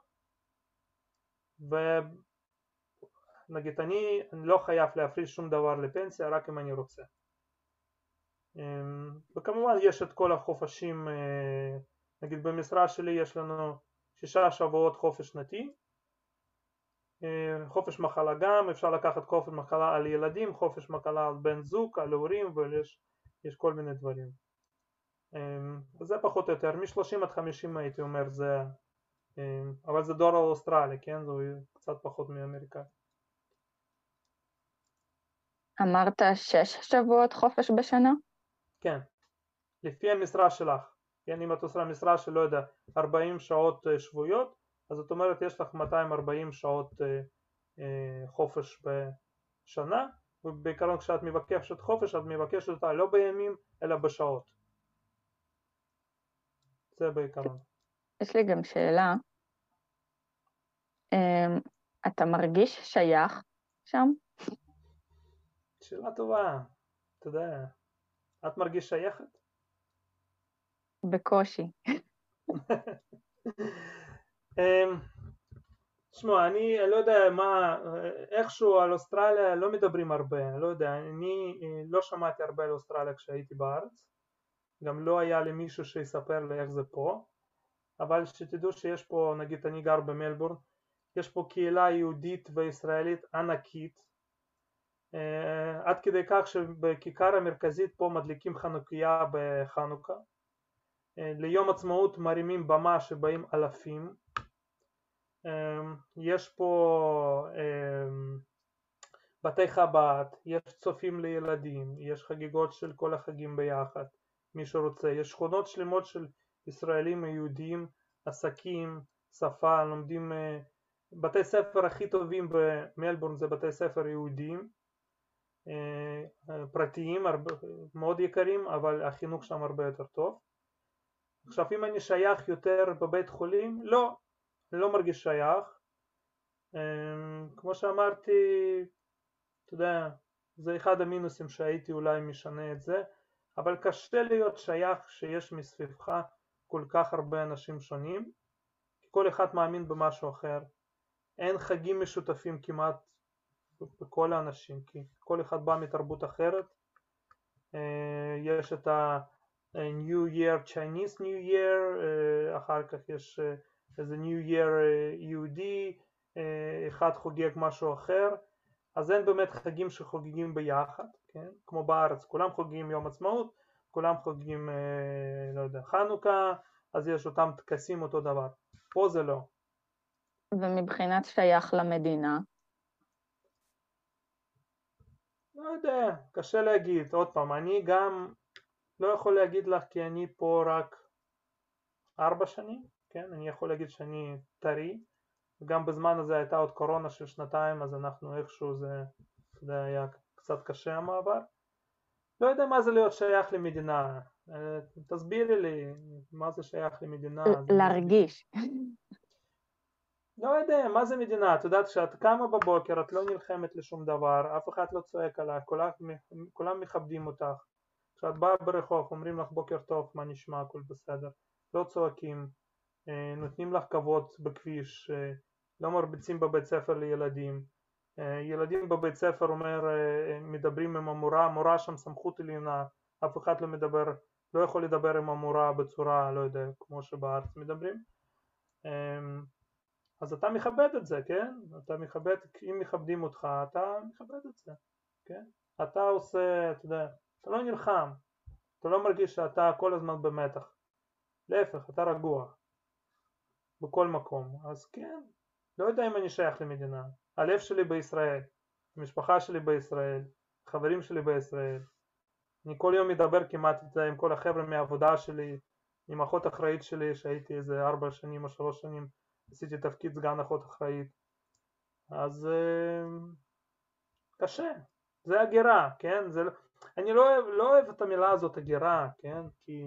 ונגיד אני, אני לא חייב להפריש שום דבר לפנסיה רק אם אני רוצה וכמובן יש את כל החופשים, נגיד במשרה שלי יש לנו שישה שבועות חופש שנתי חופש מחלה גם, אפשר לקחת חופש מחלה על ילדים, חופש מחלה על בן זוג, על הורים ויש כל מיני דברים. וזה פחות או יותר, מ-30 עד 50 הייתי אומר זה, אבל זה דור אוסטרלי, כן? זה קצת פחות מאמריקאי. אמרת שש שבועות חופש בשנה? כן, לפי המשרה שלך, כן, אם את עושה משרה של לא יודע 40 שעות שבועיות אז זאת אומרת יש לך 240 שעות חופש בשנה ובעיקרון כשאת מבקשת חופש את מבקשת אותה לא בימים אלא בשעות. זה בעיקרון. יש לי גם שאלה. אתה מרגיש שייך שם? שאלה טובה, אתה יודע, את מרגיש שייכת? בקושי. תשמע, אני לא יודע מה, איכשהו על אוסטרליה לא מדברים הרבה, לא יודע, אני לא שמעתי הרבה על אוסטרליה כשהייתי בארץ, גם לא היה לי מישהו שיספר לי איך זה פה, אבל שתדעו שיש פה, נגיד אני גר במלבורן, יש פה קהילה יהודית וישראלית ענקית, עד כדי כך שבכיכר המרכזית פה מדליקים חנוכיה בחנוכה, ליום עצמאות מרימים במה שבאים אלפים, יש פה בתי חב"ד, יש צופים לילדים, יש חגיגות של כל החגים ביחד, מי שרוצה, יש שכונות שלמות של ישראלים יהודים, עסקים, שפה, לומדים, בתי ספר הכי טובים במלבורן זה בתי ספר יהודיים, פרטיים, מאוד יקרים, אבל החינוך שם הרבה יותר טוב. עכשיו אם אני שייך יותר בבית חולים, לא, אני לא מרגיש שייך. כמו שאמרתי, אתה יודע, זה אחד המינוסים שהייתי אולי משנה את זה, אבל קשה להיות שייך כשיש מסביבך כל כך הרבה אנשים שונים, כי כל אחד מאמין במשהו אחר. אין חגים משותפים כמעט בכל האנשים, כי כל אחד בא מתרבות אחרת, אה, יש את ה-New Year Chinese New Year, אה, אחר כך יש אה, איזה New Year אה, יהודי, אה, אחד חוגג משהו אחר, אז אין באמת חגים שחוגגים ביחד, כן? כמו בארץ, כולם חוגגים יום עצמאות, כולם חוגגים, אה, לא יודע, חנוכה, אז יש אותם טקסים אותו דבר. פה זה לא. ומבחינת שייך למדינה? לא יודע, קשה להגיד. עוד פעם, אני גם לא יכול להגיד לך כי אני פה רק ארבע שנים, כן? אני יכול להגיד שאני טרי. גם בזמן הזה הייתה עוד קורונה של שנתיים, אז אנחנו איכשהו זה, אתה יודע, היה קצת קשה המעבר. לא יודע מה זה להיות שייך למדינה. אה, תסבירי לי מה זה שייך למדינה. להרגיש. לא יודע, מה זה מדינה? את יודעת, כשאת קמה בבוקר את לא נלחמת לשום דבר, אף אחד לא צועק עלייך, כולם, כולם מכבדים אותך. כשאת באה ברחוב אומרים לך בוקר טוב, מה נשמע, הכל בסדר. לא צועקים, אה, נותנים לך כבוד בכביש, אה, לא מרביצים בבית ספר לילדים. אה, ילדים בבית ספר אומר, מדברים עם המורה, המורה שם סמכות עליונה, אף אחד לא מדבר, לא יכול לדבר עם המורה בצורה, לא יודע, כמו שבארץ מדברים. אז אתה מכבד את זה, כן? אתה מכבד, אם מכבדים אותך, אתה מכבד את זה, כן? אתה עושה, אתה יודע, אתה לא נלחם, אתה לא מרגיש שאתה כל הזמן במתח, להפך, אתה רגוע, בכל מקום, אז כן, לא יודע אם אני שייך למדינה, הלב שלי בישראל, המשפחה שלי בישראל, חברים שלי בישראל, אני כל יום מדבר כמעט אתה יודע, עם כל החבר'ה מהעבודה שלי, עם אחות אחראית שלי שהייתי איזה ארבע שנים או שלוש שנים עשיתי תפקיד סגן אחות אחראית אז אה, קשה, זה הגירה, כן? זה, לא- אני לא אוהב, לא אוהב את המילה הזאת הגירה, כן? כי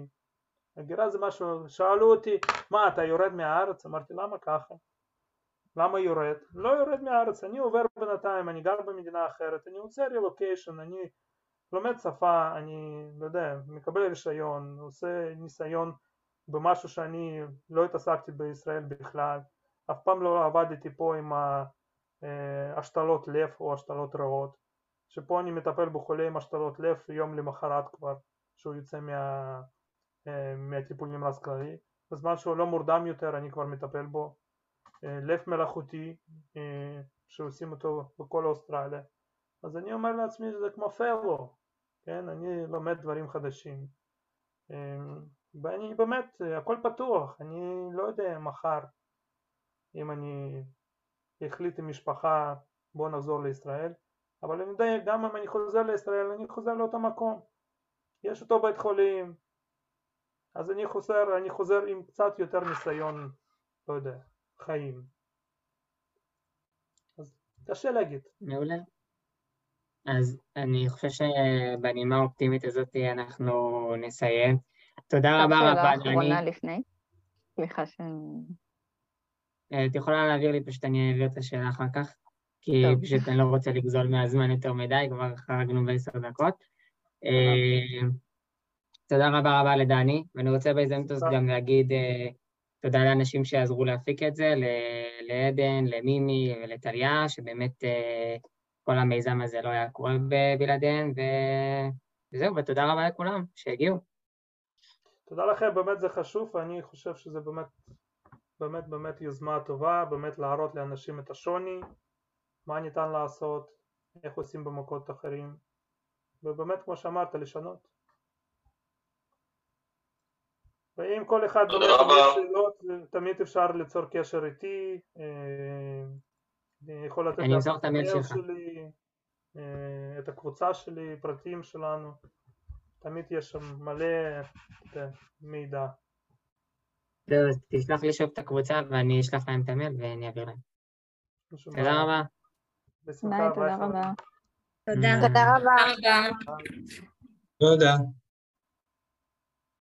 הגירה זה משהו, שאלו אותי מה אתה יורד מהארץ? אמרתי למה ככה? למה יורד? לא יורד מהארץ, אני עובר בינתיים, אני גר במדינה אחרת, אני עושה רילוקיישן, אני לומד שפה, אני לא יודע, מקבל רישיון, עושה ניסיון במשהו שאני לא התעסקתי בישראל בכלל, אף פעם לא עבדתי פה עם אה, השתלות לב או השתלות ריאות, שפה אני מטפל בחולה עם השתלות לב יום למחרת כבר, שהוא יוצא מה, אה, מהטיפול נמרץ כללי, בזמן שהוא לא מורדם יותר אני כבר מטפל בו, אה, לב מלאכותי שעושים אותו בכל אוסטרליה, אז אני אומר לעצמי שזה כמו פלו, כן, אני לומד דברים חדשים ואני באמת, הכל פתוח, אני לא יודע מחר אם אני החליט עם משפחה בוא נחזור לישראל, אבל אני יודע גם אם אני חוזר לישראל אני חוזר לאותו מקום, יש אותו בית חולים, אז אני חוזר, אני חוזר עם קצת יותר ניסיון, לא יודע, חיים. אז קשה להגיד. מעולה. אז אני חושב שבנימה האופטימית הזאת אנחנו נסיים. תודה רבה רבה, שאלה אחרונה לפני. סליחה ש... את יכולה להעביר לי, פשוט אני אעביר את השאלה אחר כך, כי טוב. פשוט אני לא רוצה לגזול מהזמן יותר מדי, כבר חרגנו בעשר דקות. תודה רבה רבה לדני, ואני רוצה בהזדמנות הזאת גם להגיד תודה לאנשים שעזרו להפיק את זה, לעדן, למימי ולטליה, שבאמת כל המיזם הזה לא היה קורה בלעדיהם, וזהו, ותודה רבה לכולם שהגיעו. תודה לכם, באמת זה חשוב, ואני חושב שזה באמת באמת באמת יוזמה טובה, באמת להראות לאנשים את השוני, מה ניתן לעשות, איך עושים במקומות אחרים, ובאמת כמו שאמרת, לשנות. ואם כל אחד באמת יש שאלות, תמיד אפשר ליצור קשר איתי, אני יכול לתת לך את המייל שלי, את הקבוצה שלי, פרטים שלנו, תמיד יש שם מלא מידע. תשלח לי שוב את הקבוצה ואני אשלח להם את המייל ואני אעביר להם. תודה רבה. ביי, תודה רבה. תודה. תודה רבה. תודה. תודה.